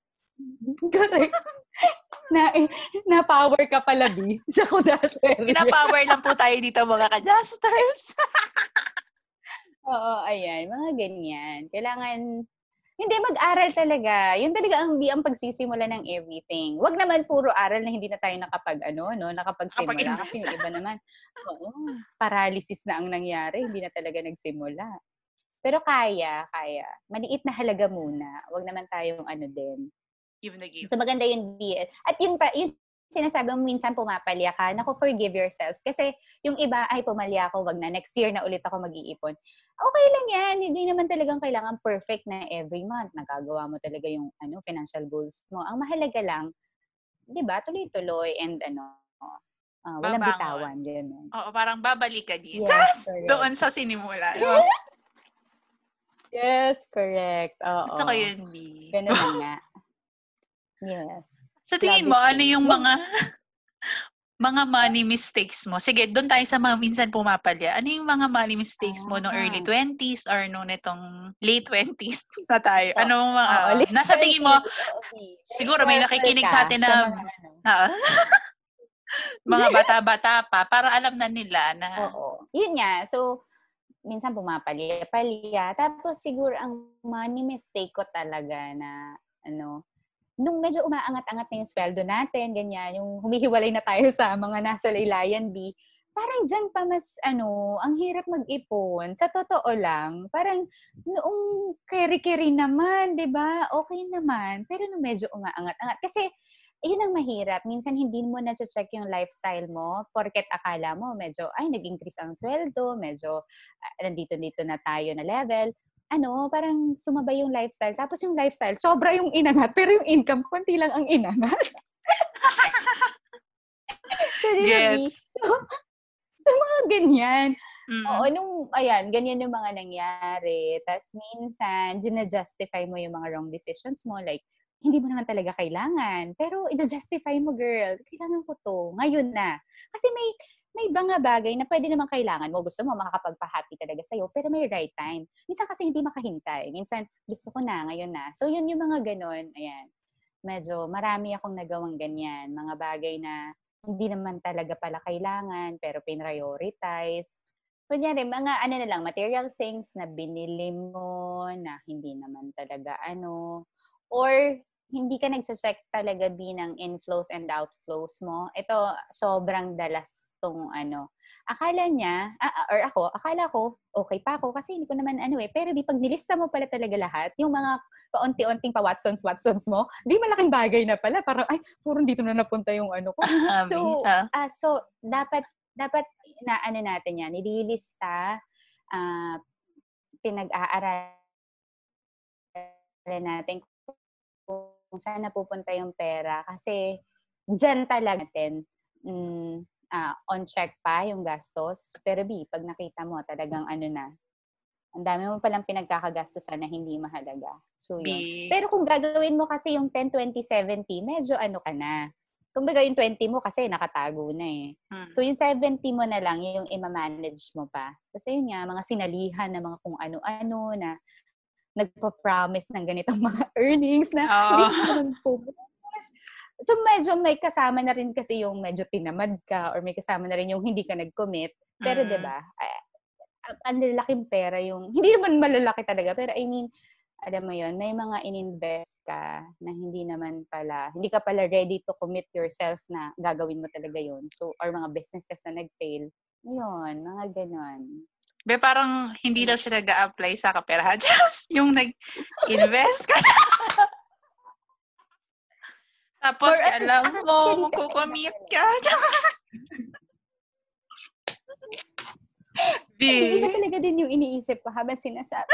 correct. na, na power ka pala, B, sa Kudaser. Pina-power lang po tayo dito, mga ka-justers. Oo, ayan. Mga ganyan. Kailangan, hindi, mag-aral talaga. Yun talaga ang, ang pagsisimula ng everything. Huwag naman puro aral na hindi na tayo nakapag, ano, no, nakapagsimula. Kasi yung iba naman, oo, paralysis na ang nangyari. Hindi na talaga nagsimula. Pero kaya, kaya. Maliit na halaga muna. Huwag naman tayong ano din. Even the So maganda yun. At yun pa, yung sinasabi mo minsan pumapalya ka, naku, forgive yourself. Kasi yung iba, ay pumalya ako, wag na, next year na ulit ako mag-iipon. Okay lang yan. Hindi naman talagang kailangan perfect na every month. Nagagawa mo talaga yung ano financial goals mo. Ang mahalaga lang, di ba, tuloy-tuloy and ano, uh, walang Babangon. bitawan. Ganun. Oo, parang babalik ka dito. Yes, Doon sa sinimula. No? Yes, correct. Oo. Gusto ko yun, B. Ganun na nga. Yes. Sa tingin mo, ano yung mga mga money mistakes mo? Sige, doon tayo sa mga minsan pumapalya. Ano yung mga money mistakes mo ah. nung early 20s or nung itong late 20s na tayo? Oh, ano mga, oh, uh, nasa tingin mo, siguro may nakikinig sa atin na, uh, mga bata-bata pa, para alam na nila na, Oo. Yun nga. So, minsan pumapalya-palya. Tapos siguro ang money mistake ko talaga na ano, nung medyo umaangat-angat na yung sweldo natin, ganyan, yung humihiwalay na tayo sa mga nasa laylayan B, parang dyan pa mas, ano, ang hirap mag-ipon. Sa totoo lang, parang noong keri-keri naman, di ba? Okay naman. Pero nung medyo umaangat-angat. Kasi yun ang mahirap. Minsan hindi mo na-check yung lifestyle mo porket akala mo medyo, ay, nag-increase ang sweldo, medyo uh, nandito-dito na tayo na level. Ano, parang sumabay yung lifestyle. Tapos yung lifestyle, sobra yung inangat, pero yung income, konti lang ang inangat. so, di yes. So, so, mga ganyan. Mm-hmm. Oo, nung, ayan, ganyan yung mga nangyari. Tapos minsan, gina-justify mo yung mga wrong decisions mo. Like, hindi mo naman talaga kailangan. Pero i-justify mo, girl. Kailangan ko to. Ngayon na. Kasi may may mga bagay na pwede naman kailangan mo. Gusto mo makakapagpa-happy talaga sa'yo, pero may right time. Minsan kasi hindi makahintay. Minsan, gusto ko na, ngayon na. So, yun yung mga ganun. Ayan. Medyo marami akong nagawang ganyan. Mga bagay na hindi naman talaga pala kailangan, pero pinrioritize. kunyari, mga ano na lang, material things na binili mo na hindi naman talaga ano, or hindi ka nagsacheck talaga B ng inflows and outflows mo. Ito, sobrang dalas tong ano. Akala niya, uh, or ako, akala ko, okay pa ako kasi hindi ko naman ano eh. Pero di pag nilista mo pala talaga lahat, yung mga paunti-unting pa Watsons, Watsons mo, di malaking bagay na pala. Parang, ay, puro dito na napunta yung ano ko. so, uh, so, dapat, dapat na ano natin yan, nililista, uh, pinag-aaralan natin kung saan napupunta yung pera. Kasi dyan talaga natin mm, uh, on check pa yung gastos. Pero B, pag nakita mo talagang ano na, ang dami mo palang pinagkakagastosan na hindi mahalaga. So, yun. Pero kung gagawin mo kasi yung 10, 20, 70, medyo ano ka na. Kumbaga yung 20 mo kasi nakatago na eh. Hmm. So yung 70 mo na lang, yung ima-manage mo pa. Kasi yun nga, mga sinalihan na mga kung ano-ano na nagpa-promise ng ganitong mga earnings na oh. hindi naman. So medyo may kasama na rin kasi yung medyo tinamad ka or may kasama na rin yung hindi ka nag-commit. Pero mm. 'di ba? Ang lalaking pera yung hindi naman malalaki talaga pero I mean alam mo yon may mga ininvest ka na hindi naman pala, hindi ka pala ready to commit yourself na gagawin mo talaga yon So, or mga businesses na nag-fail, yun, mga ganon. Be, parang hindi daw siya nag-a-apply sa kaperahan. Just yung nag-invest ka. Tapos, Or, alam mo, magkukommit ka. B. Hindi talaga din yung iniisip ko habang sinasabi.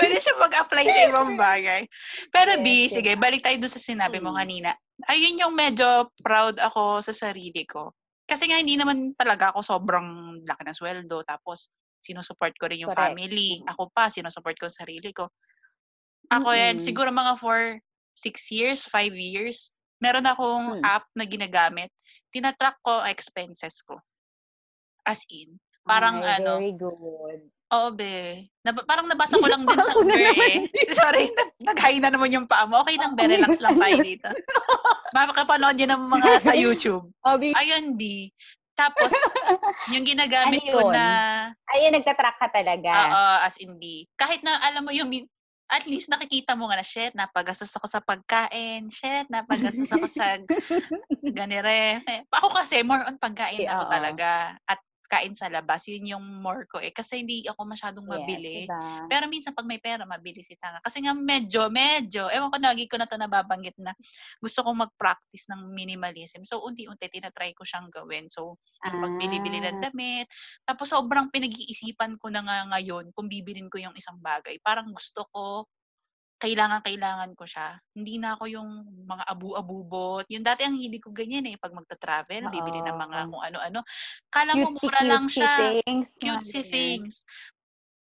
Pwede siya mag-apply sa ibang bagay. Pero B, sige, balik tayo doon sa sinabi mo mm. kanina. Ayun yung medyo proud ako sa sarili ko kasi nga hindi naman talaga ako sobrang laki ng sweldo. Tapos, sinusupport ko rin yung Correct. family. Ako pa, sinusupport ko sarili ko. Ako mm-hmm. yan, siguro mga for 6 years, 5 years, meron akong hmm. app na ginagamit. Tinatrack ko expenses ko. As in. Parang Ay, ano. Very good. Oo, be. Na, parang nabasa ko lang din sa girl eh. Sorry, nag-high na naman yung paa mo. Okay lang, be. Relax lang tayo dito. Makakapanood yun ng mga sa YouTube. Oh, Ayun, B. Tapos, yung ginagamit ano ko na... Ayun, nagtatrack ka talaga. Oo, as in B. Kahit na, alam mo yung at least nakikita mo nga na, shit, napagastos ako sa pagkain, shit, napagastos ako sa ganire. Ako kasi, more on pagkain yeah, ako talaga. At kain sa labas, yun yung more ko eh. Kasi hindi ako masyadong mabili. Yes, diba? Pero minsan pag may pera, mabili si Tanga. Kasi nga medyo, medyo, ewan ko, lagi ko na to nababanggit na gusto kong mag-practice ng minimalism. So, unti-unti, tinatry ko siyang gawin. So, yung ah. pagbili-bili ng damit. Tapos, sobrang pinag-iisipan ko na nga ngayon kung bibilin ko yung isang bagay. Parang gusto ko kailangan-kailangan ko siya. Hindi na ako yung mga abu-abubot. Yung dati ang hindi ko ganyan eh. Pag magta-travel, bibili ng mga kung ano-ano. Kala mo mura lang siya. Things. Cutesy things.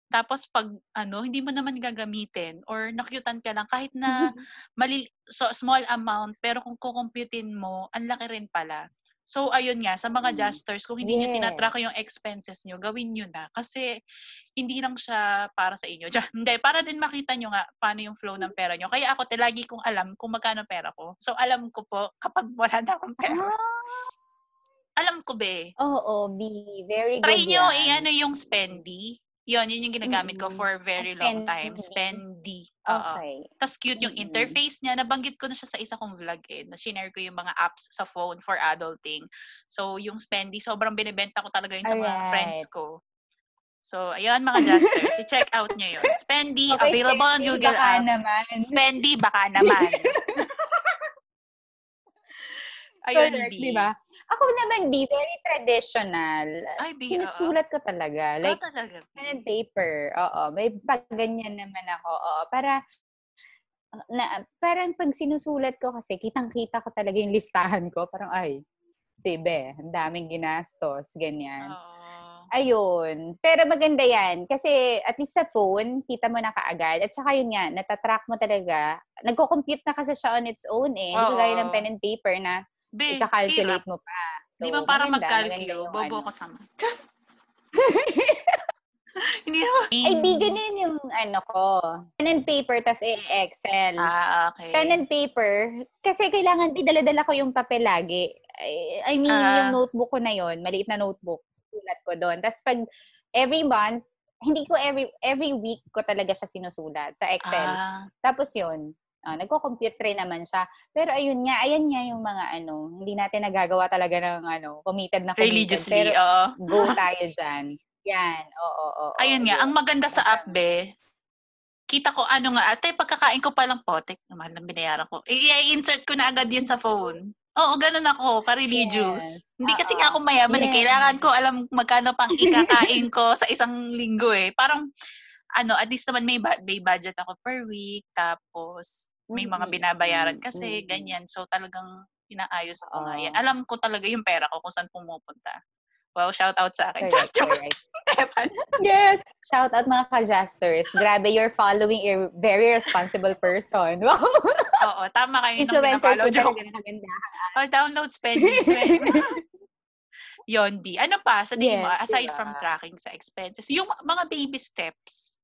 Tapos pag ano, hindi mo naman gagamitin or nakyutan ka lang kahit na mali, so, small amount pero kung kukumputin mo, ang laki rin pala. So, ayun nga, sa mga mm. adjusters, kung hindi yes. nyo tinatrack yung expenses nyo, gawin nyo na. Kasi, hindi lang siya para sa inyo. hindi, para din makita nyo nga paano yung flow ng pera nyo. Kaya ako, te, lagi kong alam kung magkano pera ko. So, alam ko po, kapag wala na akong pera. Ah. Alam ko, be. Oo, oh, oh, be very Try good Try nyo, i-ano yung spendy. Yun, yun yung ginagamit ko for very long time. Spendy. Okay. Tapos cute yung mm-hmm. interface niya. Nabanggit ko na siya sa isa kong vlog eh. Na-share ko yung mga apps sa phone for adulting. So, yung Spendy, sobrang binibenta ko talaga yun sa Alright. mga friends ko. So, ayun mga Justers, i-check out nyo yun. Spendy, okay, available on Google baka Apps. Naman. Spendy, baka naman. ayun, Correct, di ba? Ako naman, di, very traditional. Ay, B, Sinusulat ko talaga. Ah, like, oh, talaga. pen and paper. Oo, may pag ganyan naman ako. Oo, para, na, parang pag sinusulat ko kasi, kitang-kita ko talaga yung listahan ko. Parang, ay, sibe, ang daming ginastos, ganyan. Oo. Ayun. Pero maganda yan. Kasi at least sa phone, kita mo na kaagad. At saka yun nga, natatrack mo talaga. Nagko-compute na kasi siya on its own eh. Hindi gaya ng pen and paper na Be, ika-calculate mo pa. So, Di ba para mag-calculate? Bobo ano. ko sa Hindi naman. Ay, di ganun yung ano ko. Pen and paper, tas i-excel. Ah, okay. Pen and paper, kasi kailangan, di dala-dala ko yung papel lagi. I, I mean, uh, yung notebook ko na yon maliit na notebook. sinusulat ko doon. Tapos pag every month, hindi ko every every week ko talaga siya sinusulat sa Excel. Ah. Tapos yun, uh, nagko-compute rin naman siya. Pero ayun nga, ayan nga yung mga ano, hindi natin nagagawa talaga ng ano, committed na committed. Religiously, pero oo. go tayo dyan. Yan, oo, oo. oo ayun nga, ang maganda sa app, be, kita ko ano nga, ate, pagkakain ko palang potek, naman lang binayaran ko. I-insert ko na agad yun sa phone. Oo, ganun ako, ka-religious. Yes. Hindi kasi nga ako mayaman yes. eh. Kailangan ko alam magkano pang ikakain ko sa isang linggo eh. Parang, ano, at least naman may, ba- may budget ako per week. Tapos, may mga binabayaran kasi, ganyan. So, talagang inaayos ko nga yan. Alam ko talaga yung pera ko kung saan pumupunta. Wow, shout out sa akin. Correct, Just correct. yes. Shout out mga ka-justers. Grabe, you're following a very responsible person. Wow. Oo, tama kayo nung pinafollow joke. Oh, download spending. Yon, B. Ano pa sa tingin yes, mo, aside diba? from tracking sa expenses, yung mga baby steps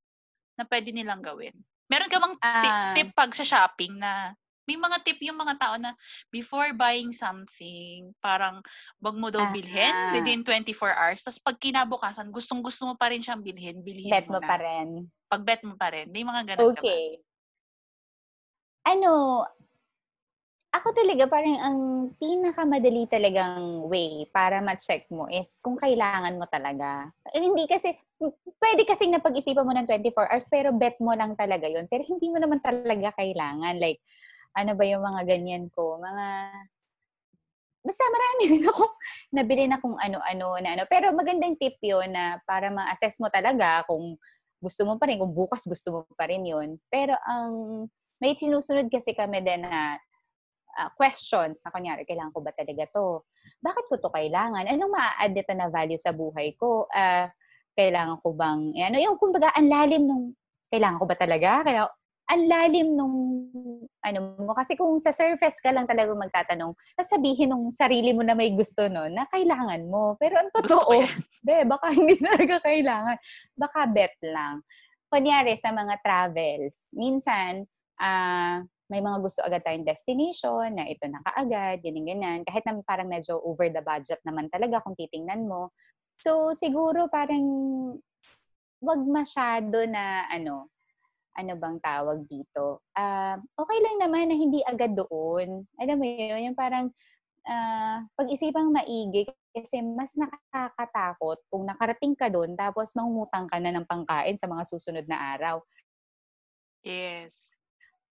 na pwede nilang gawin? Meron ka bang uh, tip pag sa shopping na may mga tip yung mga tao na before buying something, parang wag mo daw bilhin uh-huh. within 24 hours. Tapos pag kinabukasan, gustong-gusto mo pa rin siyang bilhin, bilhin bet mo, mo na. pa rin. Pag bet mo pa rin. May mga ganun okay. ka ba? Ano, ako talaga parang ang pinakamadali talagang way para ma-check mo is kung kailangan mo talaga. Eh, hindi kasi, pwede kasi napag-isipan mo ng 24 hours pero bet mo lang talaga yun. Pero hindi mo naman talaga kailangan. Like, ano ba yung mga ganyan ko, mga basta marami rin ako nabili na kung ano-ano na ano. Pero magandang tip yun na para ma-assess mo talaga kung gusto mo pa rin, kung bukas gusto mo pa rin yun. Pero ang may sinusunod kasi kami din na uh, questions na kunyari, kailangan ko ba talaga to? Bakit ko to kailangan? Anong maa-add na value sa buhay ko? Uh, kailangan ko bang, ano, yung kumbaga, ang lalim nung, kailangan ko ba talaga? Kaya, ang lalim nung ano mo kasi kung sa surface ka lang talaga magtatanong sabihin nung sarili mo na may gusto no na kailangan mo. Pero ang totoo be baka hindi talaga kailangan. Baka bet lang. Kunyari sa mga travels minsan uh, may mga gusto agad tayong destination na ito na kaagad ganyan ganyan. Kahit na parang medyo over the budget naman talaga kung titingnan mo so siguro parang wag masyado na ano ano bang tawag dito, uh, okay lang naman na hindi agad doon. Alam mo yun, yung parang uh, pag-isipang maigi kasi mas nakakatakot kung nakarating ka doon tapos mangungutang ka na ng pangkain sa mga susunod na araw. Yes.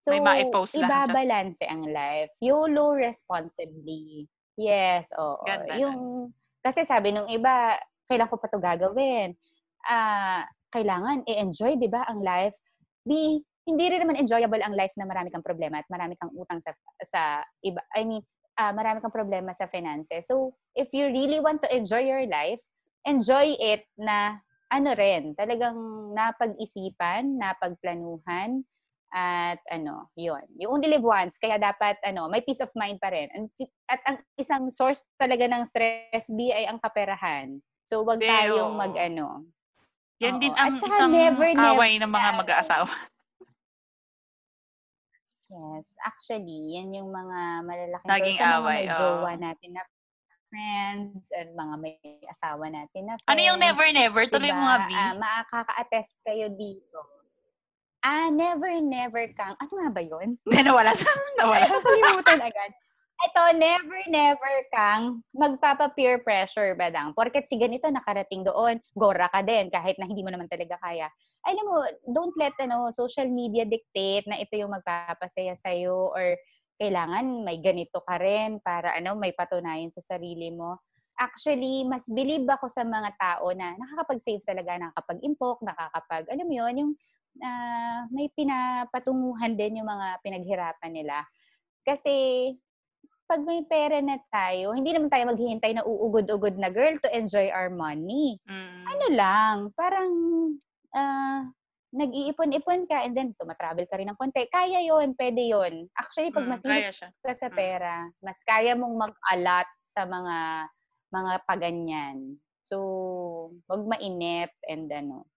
So, May ma-post lang. ibabalanse ang life. YOLO responsibly. Yes, oo. Ganda yung, kasi sabi nung iba, kailan ko pa to gagawin? Uh, kailangan i-enjoy, 'di ba, ang life di hindi rin naman enjoyable ang life na marami kang problema at marami kang utang sa sa iba. I mean, uh, marami kang problema sa finances. So, if you really want to enjoy your life, enjoy it na ano rin, talagang napag-isipan, napagplanuhan, at ano, yon You only live once, kaya dapat, ano, may peace of mind pa rin. At ang isang source talaga ng stress B ay ang kaperahan. So, wag tayong mag, ano, yan Oo. din ang isang never, away never, ng mga mag-aasawa. Yes, actually, yan yung mga malalaking Naging sa away, mga jowa natin na friends and mga may asawa natin na friends. Ano yung never, never? Tuloy diba? mo nga, B. Uh, makaka-attest kayo dito. Ah, never, never kang, ano nga ba yun? nawala sa, nawala. Nakalimutan agad ito, never, never kang magpapa-peer pressure, badang. Porket si ganito nakarating doon, gora ka din, kahit na hindi mo naman talaga kaya. Alam mo, don't let ano, social media dictate na ito yung magpapasaya sa'yo or kailangan may ganito ka rin para ano, may patunayan sa sarili mo. Actually, mas believe ako sa mga tao na nakakapag-save talaga, nakakapag-impok, nakakapag, alam mo yun, yung uh, may pinapatunguhan din yung mga pinaghirapan nila. Kasi pag may pera na tayo, hindi naman tayo maghihintay na uugod-ugod na girl to enjoy our money. Mm. Ano lang, parang uh, nag-iipon-ipon ka and then tumatravel ka rin ng konti. Kaya yon pwede yon Actually, pag mm, masinip ka sa mm. pera, mm. mas kaya mong mag-alat sa mga mga paganyan. So, wag mainip and ano,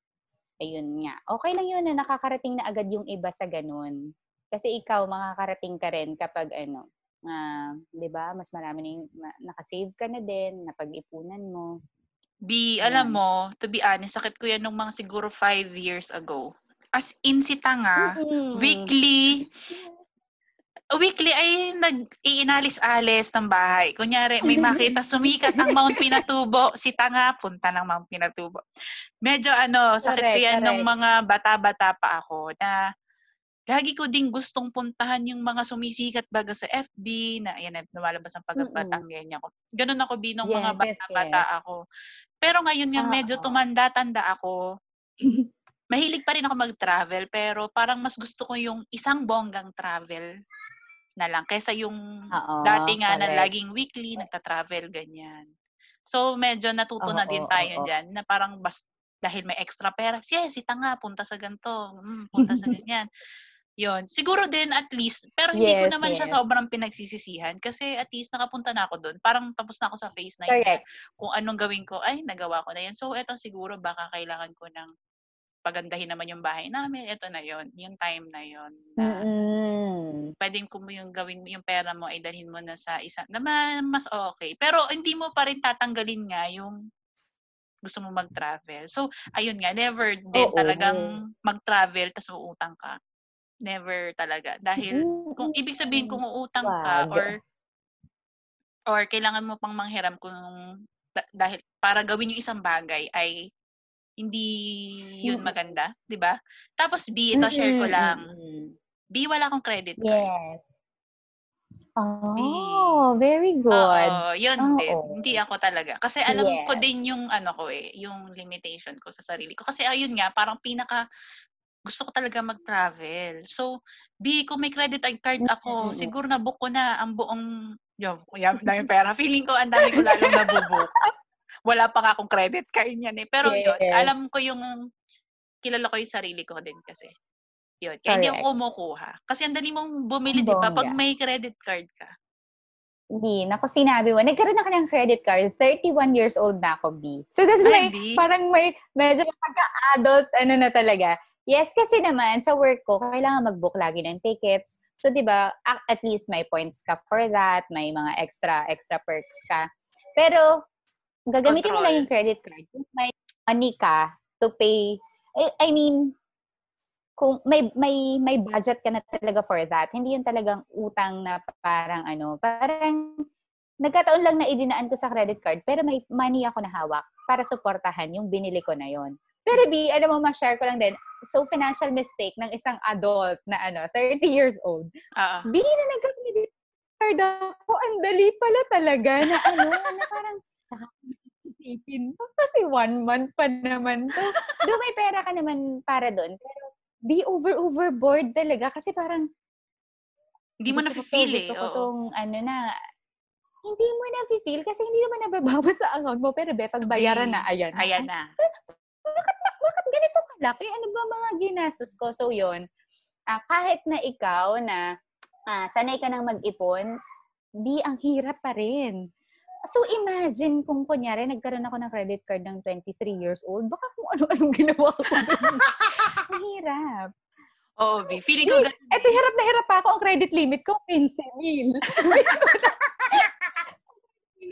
ayun nga. Okay lang yun na nakakarating na agad yung iba sa ganun. Kasi ikaw, makakarating ka rin kapag ano, uh, 'di ba? Mas marami na nakasave ka na din, napag-ipunan mo. B, alam mo, to be honest, sakit ko yan nung mga siguro five years ago. As in si Tanga, Mm. weekly, weekly ay nag-iinalis-alis ng bahay. Kunyari, may makita sumikat ang Mount Pinatubo, si Tanga, punta ng Mount Pinatubo. Medyo ano, sakit ko Correct, yan nung correct. mga bata-bata pa ako na lagi ko ding gustong puntahan yung mga sumisikat baga sa FB na ayan, lumalabas ang Mm-mm. pagbatanggenyo ko. Ganun ako binong mga Yes, yes, bata-bata yes. ako. Pero ngayon nga medyo tumanda-tanda ako. Mahilig pa rin ako mag-travel pero parang mas gusto ko yung isang bonggang travel na lang kaysa yung Oo, dati nga na correct. laging weekly nagta-travel ganyan. So medyo natuto na din tayo oo. diyan na parang bas dahil may extra pera, sige, si tanga, punta sa ganito, mm, punta sa ganyan. Yun. Siguro din at least, pero hindi ko Yes, naman siya yes. sobrang pinagsisisihan kasi at least nakapunta na ako doon. Parang tapos na ako sa phase na yun. Kung anong gawin ko, ay, nagawa ko na yan. So, eto siguro baka kailangan ko ng pagandahin naman yung bahay namin. Ito na yon Yung time na yon na Mm-mm. pwedeng kung mo yung gawin mo, yung pera mo ay dalhin mo na sa isa na ma- mas okay. Pero hindi mo pa rin tatanggalin nga yung gusto mo mag-travel. So, ayun nga, never din Oo. talagang mag-travel tas uutang ka. Never talaga. Dahil kung Mm-mm. ibig sabihin kung uutang ka Wag. or or kailangan mo pang manghiram kung da- dahil para gawin yung isang bagay ay hindi yun maganda, 'di ba? Tapos B, ito share ko lang. B, wala akong credit card. Yes. Oh, very good. Oo, yun din. Oo. Hindi ako talaga. Kasi alam ko Yes. din yung ano ko eh, yung limitation ko sa sarili ko. Kasi ayun nga, parang pinaka gusto ko talaga mag-travel. So, B, kung may credit card ako, Mm-mm. siguro na-book ko na ang buong, yun, yun, daming pera. Feeling ko ang dami ko lalong nabubook. Wala pa nga akong credit card yan eh. Pero yun, Yes. alam ko yung, kilala ko yung sarili ko din kasi. Yun, kaya hindi ako kumukuha. Kasi ang dali mong bumili, di ba? Pag may credit card ka. B, naku, sinabi mo. Nagkaroon ako ng credit card. 31 years old na ako, B. So, that's why, parang may, medyo pagka-adult, ano na talaga. Yes, kasi naman, sa work ko, kailangan mag-book lagi ng tickets. So, di ba, at least may points ka for that, may mga extra, extra perks ka. Pero, gagamitin mo lang yung credit card. Kung may money ka to pay, I, I mean, kung may may may budget ka na talaga for that. Hindi yun talagang utang na parang ano, parang nagkataon lang na idinaan ko sa credit card pero may money ako na hawak para suportahan yung binili ko na yon. Pero B, alam mo, ma-share ko lang din, so financial mistake ng isang adult na ano, 30 years old. Oo. B, na nagka-credit card ako, ang dali pala talaga na ano, na parang isipin mo. Kasi one month pa naman to. Do may pera ka naman para doon. Pero be over overboard talaga kasi parang Hindi mo to, na-feel eh. Gusto ko tong ano na hindi mo na feel kasi hindi naman nababawas sa account mo pero be pag bayaran na ayan. na. Ayan na. Bakit, bakit ganito kalaki? Ano ba mga ginastos ko? So, yun. Ah, kahit na ikaw na ah, sanay ka nang mag-ipon, di, ang hirap pa rin. So, imagine kung kunyari, nagkaroon ako ng credit card ng 23 years old, baka kung ano-anong ginawa ko. ang hirap. Oo, B. Feeling ko ganun. eto, hirap na hirap pa ako. Ang credit limit ko, 15 mil.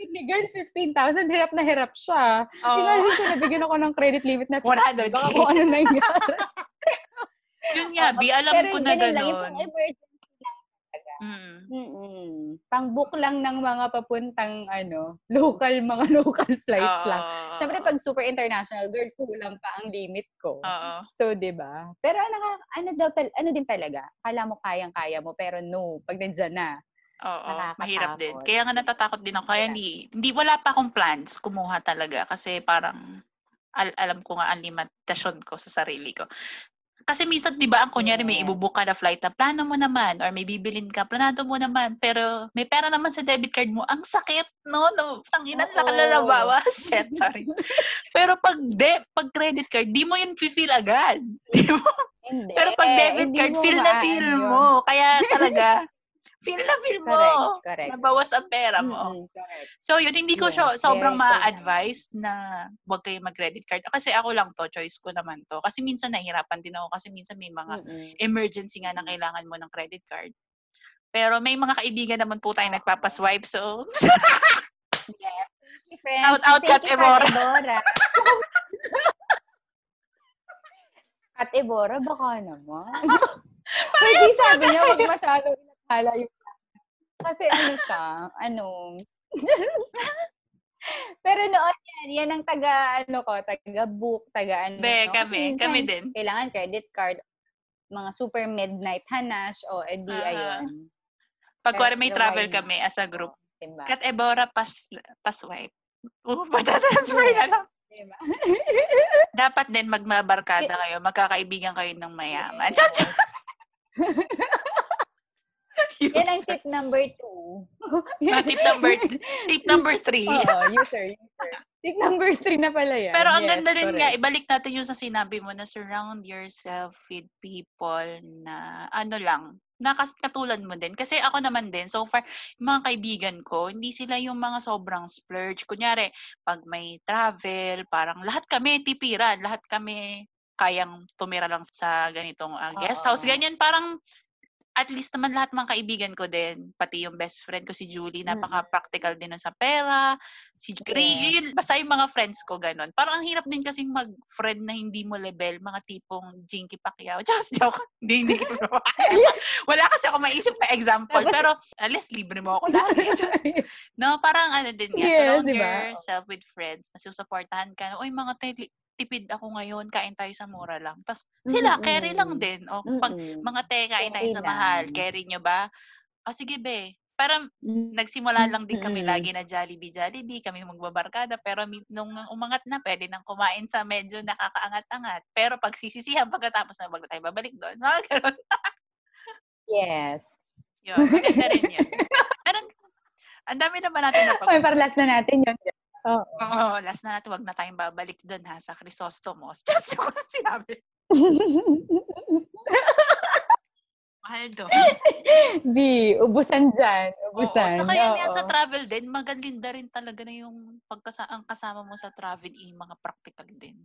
limit ni girl, 15,000. Hirap na hirap siya. Oo. Imagine ko nabigyan ako ng credit limit na 100K. Baka kung ano nangyari. Yun nga, B. Alam Pero ko na ganun lang, yung gano'n. emergency lang talaga. Mm. Mm-mm. Pang book lang ng mga papuntang ano, local, mga local flights Oo, lang. Siyempre, pag super international, girl, kulang pa ang limit ko. Oo. So, 'di ba? Pero naka, ano daw tal- ano din talaga? Kala mo kayang-kaya mo pero no, pag nandiyan na. Oo, mahirap din. Kaya nga natatakot din ako. Kaya hindi, hindi wala pa akong plans kumuha talaga kasi parang al- alam ko nga ang limitasyon ko sa sarili ko. Kasi minsan, di ba, ang kunyari may ibubook ka na flight na plano mo naman or may bibilin ka, planado mo naman, pero may pera naman sa debit card mo, ang sakit, no? no tanginan na kalalabawa. Shit, sorry. pero pag de, pag credit card, di mo yun feel agad. Di mo Hindi. pero pag debit hindi card, feel na feel yun. mo. Kaya talaga, feel na feel mo. Correct, correct. Nabawas ang pera mo. Correct. So, yun, hindi ko Yes, siya sobrang correct. ma-advise na huwag kayo mag-credit card. Kasi ako lang to, choice ko naman to. Kasi minsan nahihirapan din ako kasi minsan may mga Mm-mm. emergency nga na kailangan mo ng credit card. Pero may mga kaibigan naman po tayo nagpapaswipe. So, Yes. friends. Out, out, Kat Ebora. Kat Ebora, baka naman. Pwede sabi niya, wag masyadong inakala yung kasi ano siya, ano, pero noon yan, yan ang taga, ano ko, taga book, taga ano. Be, kami, minsan, kami din. Kailangan credit card, mga super midnight hanash, o edi uh, ayun. Pag kuwari may travel kami as a group, diba? Kat Ebora, pas, pas wipe. Uh, patatransfer yes. na lang. Diba? Dapat din magmabarkada kayo, magkakaibigan kayo ng mayaman. Yes. Yan ang tip number two. no, tip number tip number three. Oo, user, user. Tip number three na pala yan. Pero ang yes, ganda din nga, ibalik natin yung sa sinabi mo na surround yourself with people na ano lang, na katulad mo din. Kasi ako naman din, so far, yung mga kaibigan ko, hindi sila yung mga sobrang splurge. Kunyari, pag may travel, parang lahat kami tipiran, lahat kami kayang tumira lang sa ganitong uh, guest house. Ganyan, parang at least naman lahat mga kaibigan ko din, pati yung best friend ko si Julie, napaka-practical din sa pera. Si Gray, yeah. yun, basta yung mga friends ko ganun. Parang ang hirap din kasi mag-friend na hindi mo level, mga tipong Jinky Pacquiao. Just joke. hindi, hindi. Wala kasi ako maisip na example. Pero at least libre mo ako lagi. no, parang ano din nga, yes, surround diba? yourself with friends na susuportahan ka. Uy, mga tipid ako ngayon, kain tayo sa mura lang. Tapos sila, mm-hmm. carry lang din. O pag mga te, kain tayo sa mahal, carry nyo ba? O sige be, parang mm-hmm. nagsimula lang din kami lagi na Jollibee, Jollibee, kami magbabarkada. Pero nung umangat na, pwede nang kumain sa medyo nakakaangat-angat. Pero pag sisisihan pagkatapos na na tayo babalik doon. Mga ganun. yes. Yun, maganda rin yun. Parang, ang dami naman natin na pag- Oy, para last na natin yun. Oo. Oh. last na natin, wag na tayong babalik doon ha, sa Chrysostomos. Just yung sinabi. Mahal doon. B, ubusan dyan. Ubusan. Oo, so kaya nga sa travel din, maganda rin talaga na yung pagkasa ang kasama mo sa travel, yung mga practical din.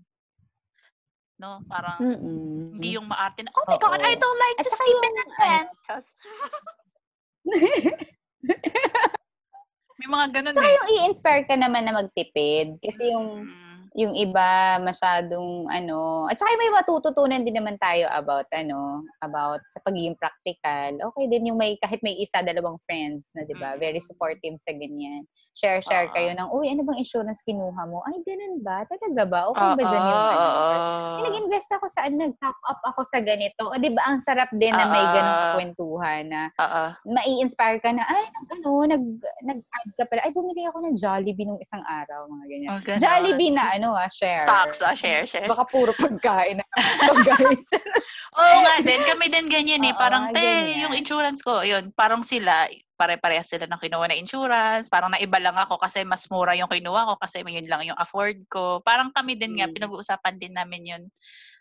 No? Parang, Mm-mm. hindi yung maarte na, oh my Oo. God, I don't like At to sleep in a tent. Just... May mga ganun Saka eh. yung i-inspire ka naman na magtipid. Kasi yung mm yung iba masyadong ano at saka may matututunan din naman tayo about ano about sa pagiging practical. Okay din yung may kahit may isa dalawang friends na 'di ba? Very supportive sa ganyan share share uh, kayo ng uy ano bang insurance kinuha mo? Ay ganun ba? Talaga ba? Okay uh, ba dyan yung uh, ano? uh, nag-invest ako sa nag-top up ako sa ganito. O 'di ba ang sarap din na may ganung kwentuhan na uh, mai-inspire ka na ay nag ano nag nag-add ka pala. Ay bumili ako ng Jollibee nung isang araw mga ganyan. Okay, Jollibee na ano ah, share. Stocks, ah, share, share. Baka puro pagkain na. Guys. Oo nga din, kami din ganyan eh. Parang, te, yung insurance ko, yun, parang sila, pare-parehas sila ng kinuha na insurance. Parang naiba lang ako kasi mas mura yung kinuha ko kasi yun lang yung afford ko. Parang kami din nga, hmm. pinag-uusapan din namin yun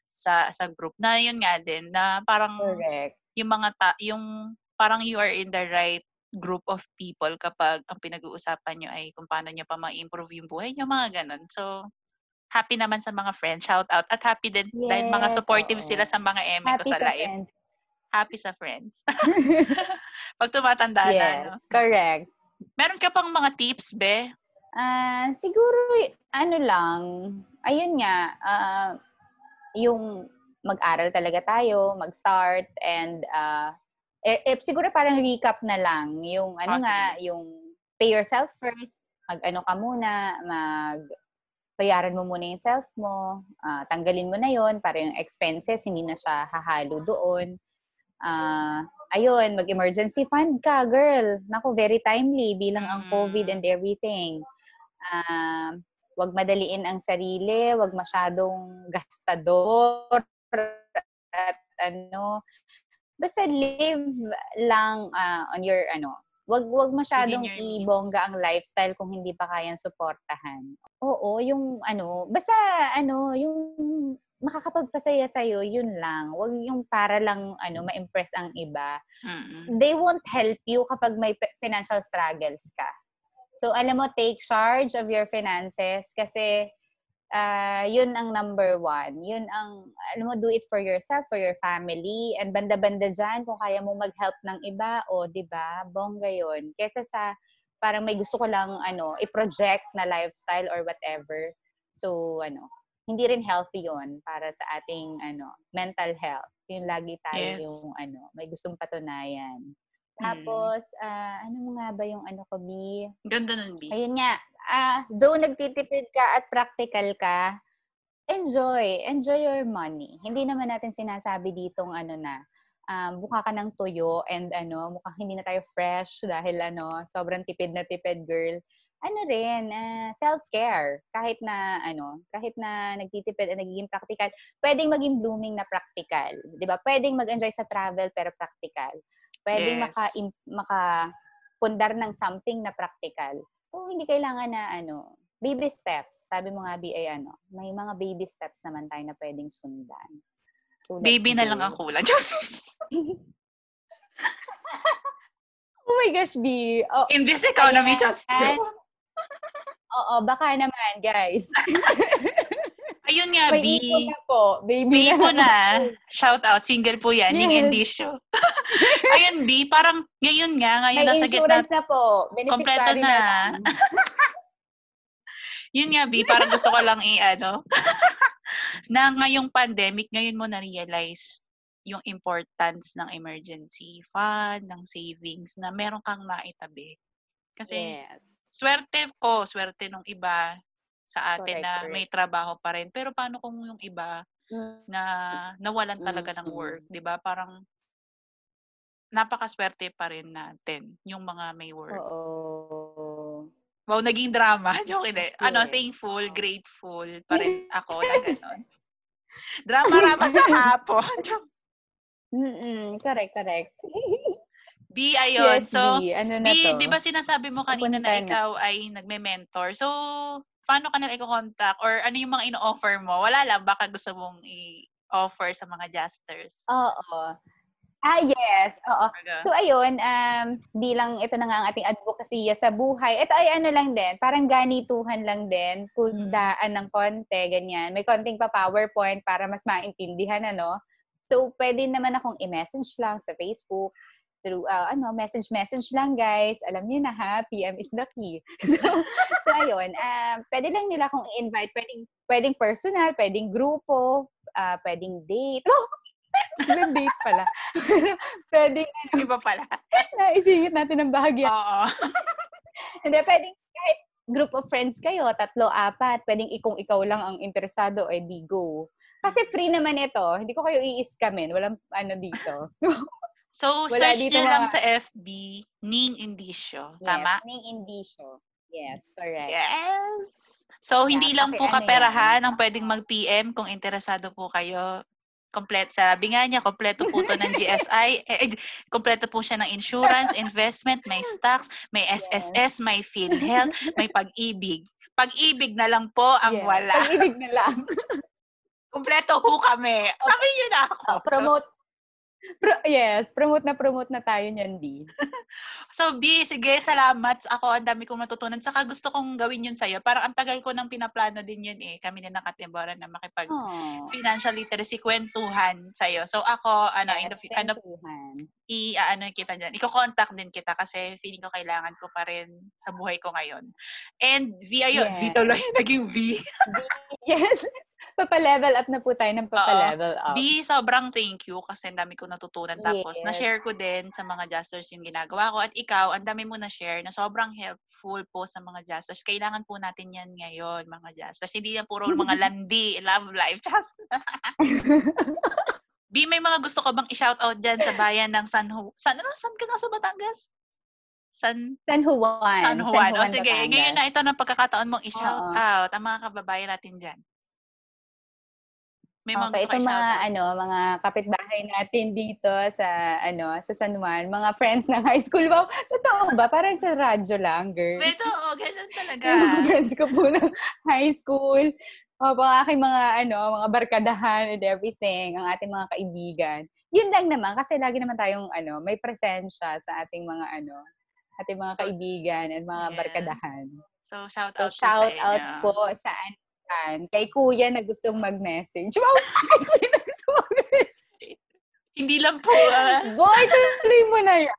sa sa group na yun nga din na parang Correct. yung mga ta, yung parang you are in the right group of people kapag ang pinag-uusapan nyo ay kung paano nyo pa ma-improve yung buhay nyo, mga ganun. So, happy naman sa mga friends. Shout out. At happy din yes, dahil mga supportive oh. sila sa mga eme ko sa, sa live. Friends. Happy sa friends. Pag tumatanda yes, na. Yes, no? correct. Meron ka pang mga tips, Be? Uh, siguro, ano lang, ayun nga, uh, yung mag-aral talaga tayo, mag-start, and uh, eh, eh, siguro parang recap na lang, yung ano oh, nga, yung pay yourself first, mag-ano ka muna, mag bayaran mo muna yung self mo, uh, tanggalin mo na yon para yung expenses hindi na siya hahalo doon. Uh, ayun, mag-emergency fund ka, girl. Naku, very timely bilang ang COVID and everything. Uh, wag madaliin ang sarili, wag masyadong gastador at ano, basta live lang uh, on your ano wag wag masyadong ibongga ang lifestyle kung hindi pa kayang suportahan. Oo, yung ano, basta ano, yung makakapagpasaya sa iyo, yun lang. Wag yung para lang ano ma-impress ang iba. Mm-hmm. They won't help you kapag may financial struggles ka. So alam mo take charge of your finances kasi uh, yun ang number one. Yun ang, alam mo, do it for yourself, for your family, and banda-banda dyan, kung kaya mo mag-help ng iba, o, di ba, bongga yun. Kesa sa parang may gusto ko lang ano, i-project na lifestyle or whatever. So, ano, hindi rin healthy yon para sa ating ano mental health. Yung lagi tayo yes. yung ano, may gustong patunayan. Mm. Tapos, mm. uh, ano nga ba yung ano ko, B? Ganda nun, B. Ayun nga. Uh, though nagtitipid ka at practical ka, enjoy. Enjoy your money. Hindi naman natin sinasabi ditong ano na, um, mukha ka ng tuyo and ano, mukhang hindi na tayo fresh dahil ano, sobrang tipid na tipid girl ano rin, uh, self-care. Kahit na, ano, kahit na nagtitipid at nagiging practical, pwedeng maging blooming na practical. Di ba? Pwedeng mag-enjoy sa travel pero practical. Pwedeng yes. maka, maka pundar ng something na practical. So, hindi kailangan na, ano, baby steps. Sabi mo nga, B, ay ano, may mga baby steps naman tayo na pwedeng sundan. So, baby na lang ako. Lang. oh my gosh, B. Oh, In this economy, just Oo, baka naman, guys. Ayun nga, May B. na po. Baby na. na. Shout out. Single po yan. Yes. Ning Indisyo. Ayun, B. Parang ngayon nga, ngayon May nasa gitna. na po. Kompleto na. na Yun nga, B. Parang gusto ko lang i-ano. na ngayong pandemic, ngayon mo na-realize yung importance ng emergency fund, ng savings, na meron kang maitabi. Kasi yes. swerte ko, swerte nung iba sa atin correct, na correct. may trabaho pa rin. Pero paano kung yung iba mm. na nawalan talaga ng work, 'di ba? Parang napakaswerte pa rin natin yung mga may work. Oo. Wow, naging drama. Joke hindi. Yes. Ano, thankful, grateful pa rin ako na gano'n. Drama-rama sa hapon. Mm-mm, correct, correct. B, ayun. Yes, so, B. Ano na B, di ba sinasabi mo kanina Pupunta na ikaw na. ay nagme-mentor? So, paano ka nila i-contact? Or ano yung mga ino-offer mo? Wala lang, baka gusto mong i-offer sa mga jesters. Oo. Ah, yes. Oo. So, ayun, um, bilang ito na nga ang ating advocacy sa buhay, ito ay ano lang din, parang ganituhan lang din, kundaan ng konti, ganyan. May konting pa PowerPoint para mas maintindihan, ano. So, pwede naman akong i-message lang sa Facebook through uh, ano message message lang guys alam niyo na ha PM is the key so so ayun uh, pwede lang nila kung i-invite pwedeng pwedeng personal pwedeng grupo uh, pwedeng date oh May date pala. pwedeng ano, iba pala. Naisingit natin ang bahagya. Oo. Hindi, pwedeng kahit group of friends kayo, tatlo, apat, pwedeng ikong ikaw lang ang interesado, eh di go. Kasi free naman ito. Hindi ko kayo i-scamin. Walang ano dito. So, Wala search nyo mga... lang sa FB, Ning Indisyo. Tama? Yes, Ning Indisyo. Yes, correct. Yes! So, yeah, hindi lang po kaperahan ang pwedeng mag-PM kung interesado po kayo. Kompleto, sabi nga niya, kompleto po to ng GSI. Eh, eh, kompleto po siya ng insurance, investment, may stocks, may SSS, yes. may PhilHealth, may pag-ibig. Pag-ibig na lang po ang yes. wala. Pag-ibig na lang. kompleto po kami. Sabi niyo na ako. Uh, promote Pro- yes, promote na promote na tayo niyan, B. so, B, sige, salamat. Ako, ang dami kong natutunan. Saka gusto kong gawin yun sa'yo. Parang ang tagal ko nang pinaplano din yun eh. Kami na nakatibora na makipag Aww. financial literacy kwentuhan sa'yo. So, ako, ano, yes, in the, ano, i, uh, ano kita dyan. Iko-contact din kita kasi feeling ko kailangan ko pa rin sa buhay ko ngayon. And V, ayun, yes. V tuloy, naging V. v yes. Papa-level up na po tayo ng papa-level up. Di, sobrang thank you kasi ang dami ko natutunan. Tapos, yes. na-share ko din sa mga justers yung ginagawa ko. At ikaw, ang dami mo na-share na sobrang helpful po sa mga justers. Kailangan po natin yan ngayon, mga justers. Hindi yan puro mga landi, love life. Just. B, may mga gusto ko bang i-shoutout dyan sa bayan ng San Juan? San, ano, san ka nga sa Batangas? San, San Juan. San Juan. San Juan o sige, Batangas. ngayon na ito ng pagkakataon mong i-shout out ang mga kababayan natin dyan. May mga okay, itong mga ano, mga kapitbahay natin dito sa ano, sa San Juan, mga friends ng high school. Wow, totoo ba? Parang sa radyo lang, girl. Ito, oh, ganun talaga. Mga friends ko po ng high school. O, mga aking mga, ano, mga barkadahan and everything, ang ating mga kaibigan. Yun lang naman, kasi lagi naman tayong, ano, may presensya sa ating mga, ano, ating mga kaibigan at mga yeah. barkadahan. So, shout out so, shout sa out inyo. po sa yan. Kay kuya na gustong mag-message. Wow! Kay kuya na gustong mag-message. Hindi lang po. Uh... Boy, tuloy mo na yan.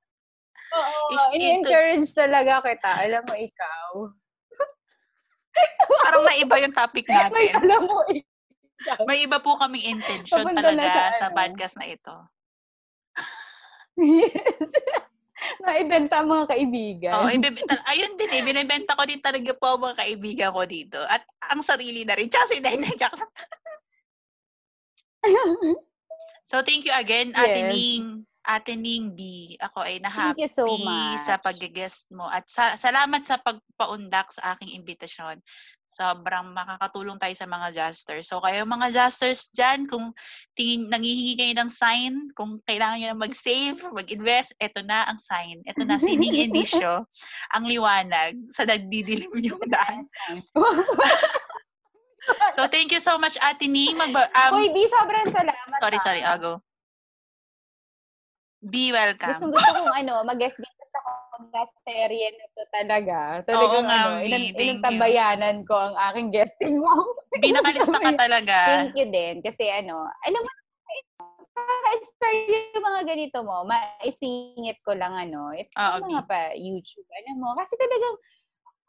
Oo. i-encourage talaga kita. Alam mo, ikaw. Parang naiba yung topic natin. May alam mo, ikaw. May iba po kaming intention Papunta talaga sa, sa ano. podcast na ito. yes. Naibenta mga kaibigan. Oo, oh, ibibenta. Ayun din eh, binibenta ko din talaga po mga kaibigan ko dito. At ang sarili na rin. Tsaka si Dine, So, thank you again, yes. Ate Ning. Ate Ning B, ako ay na-happy so sa pag-guest mo. At sa, salamat sa pagpaundak sa aking imbitasyon. Sobrang makakatulong tayo sa mga jasters. So kayo mga jasters dyan, kung tingin, nangihingi kayo ng sign, kung kailangan nyo na mag-save, mag-invest, eto na ang sign. Eto na, sining indisyo, ang liwanag sa nagdidilim yung daan. so thank you so much, Ate Ning. Magba- um, Uy, Di, sobrang salamat. Sorry, sorry, I'll go. Be welcome. Gusto gusto kong ano, mag-guest dito sa podcast serye na to talaga. Talagang Oo nga, ano, inan, inantabayanan ko ang aking guesting mo. Binakalista ka talaga. Thank you din. Kasi ano, alam mo, inspire yung mga ganito mo, maisingit ko lang ano, ito oh, mga pa YouTube, alam mo, kasi talagang,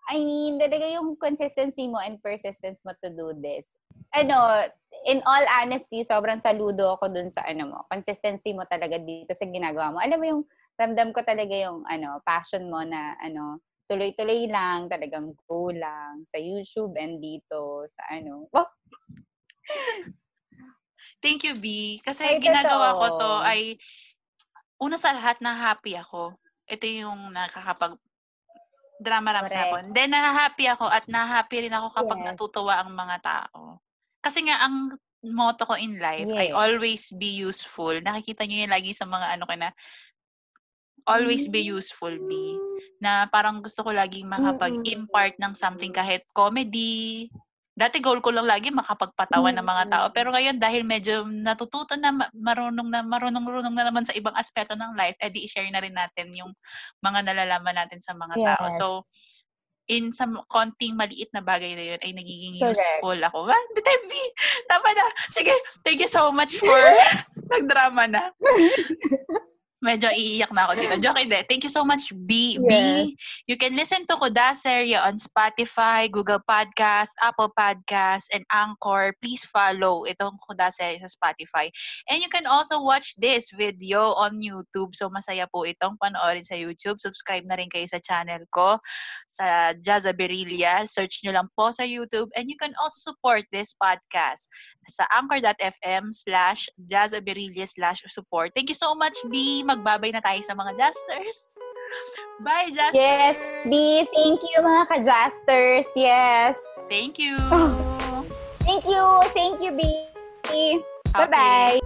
I mean, talaga yung consistency mo and persistence mo to do this. Ano, in all honesty, sobrang saludo ako dun sa ano mo, consistency mo talaga dito sa ginagawa mo. Alam mo yung ramdam ko talaga yung ano, passion mo na ano, tuloy-tuloy lang, talagang go lang sa YouTube and dito sa ano. Oh. Thank you, B. Kasi ay, ginagawa totoo. ko to ay una sa lahat na happy ako. Ito yung nakakapag drama ram sa akin. Then, na-happy ako at na-happy rin ako kapag yes. natutuwa ang mga tao. Kasi nga, ang motto ko in life yes. ay always be useful. Nakikita niyo yun lagi sa mga ano ka na, always be mm. useful, be. Na parang gusto ko laging makapag-impart ng something kahit comedy. Dati goal ko lang lagi makapagpatawa ng mga tao. Pero ngayon dahil medyo natututo na marunong na marunong-runong na naman sa ibang aspeto ng life, edi i-share na rin natin yung mga nalalaman natin sa mga yes. tao. So in sa konting maliit na bagay na yun ay nagiging Correct. useful ako. Ah, Debbie, tama na. Sige, thank you so much for nagdrama na. Medyo iiyak na ako dito. Joke hindi. Thank you so much, B. Yes. B. You can listen to Kudaserya on Spotify, Google Podcast, Apple Podcast, and Anchor. Please follow itong Kudaserya sa Spotify. And you can also watch this video on YouTube. So, masaya po itong panoorin sa YouTube. Subscribe na rin kayo sa channel ko, sa Jaza Berilla. Search nyo lang po sa YouTube. And you can also support this podcast sa anchor.fm slash Jaza slash support. Thank you so much, B magbabay na tayo sa mga Justers. Bye, Justers! Yes, B, thank you mga ka-Justers. Yes. Thank you. thank you. Thank you, B. Bye-bye.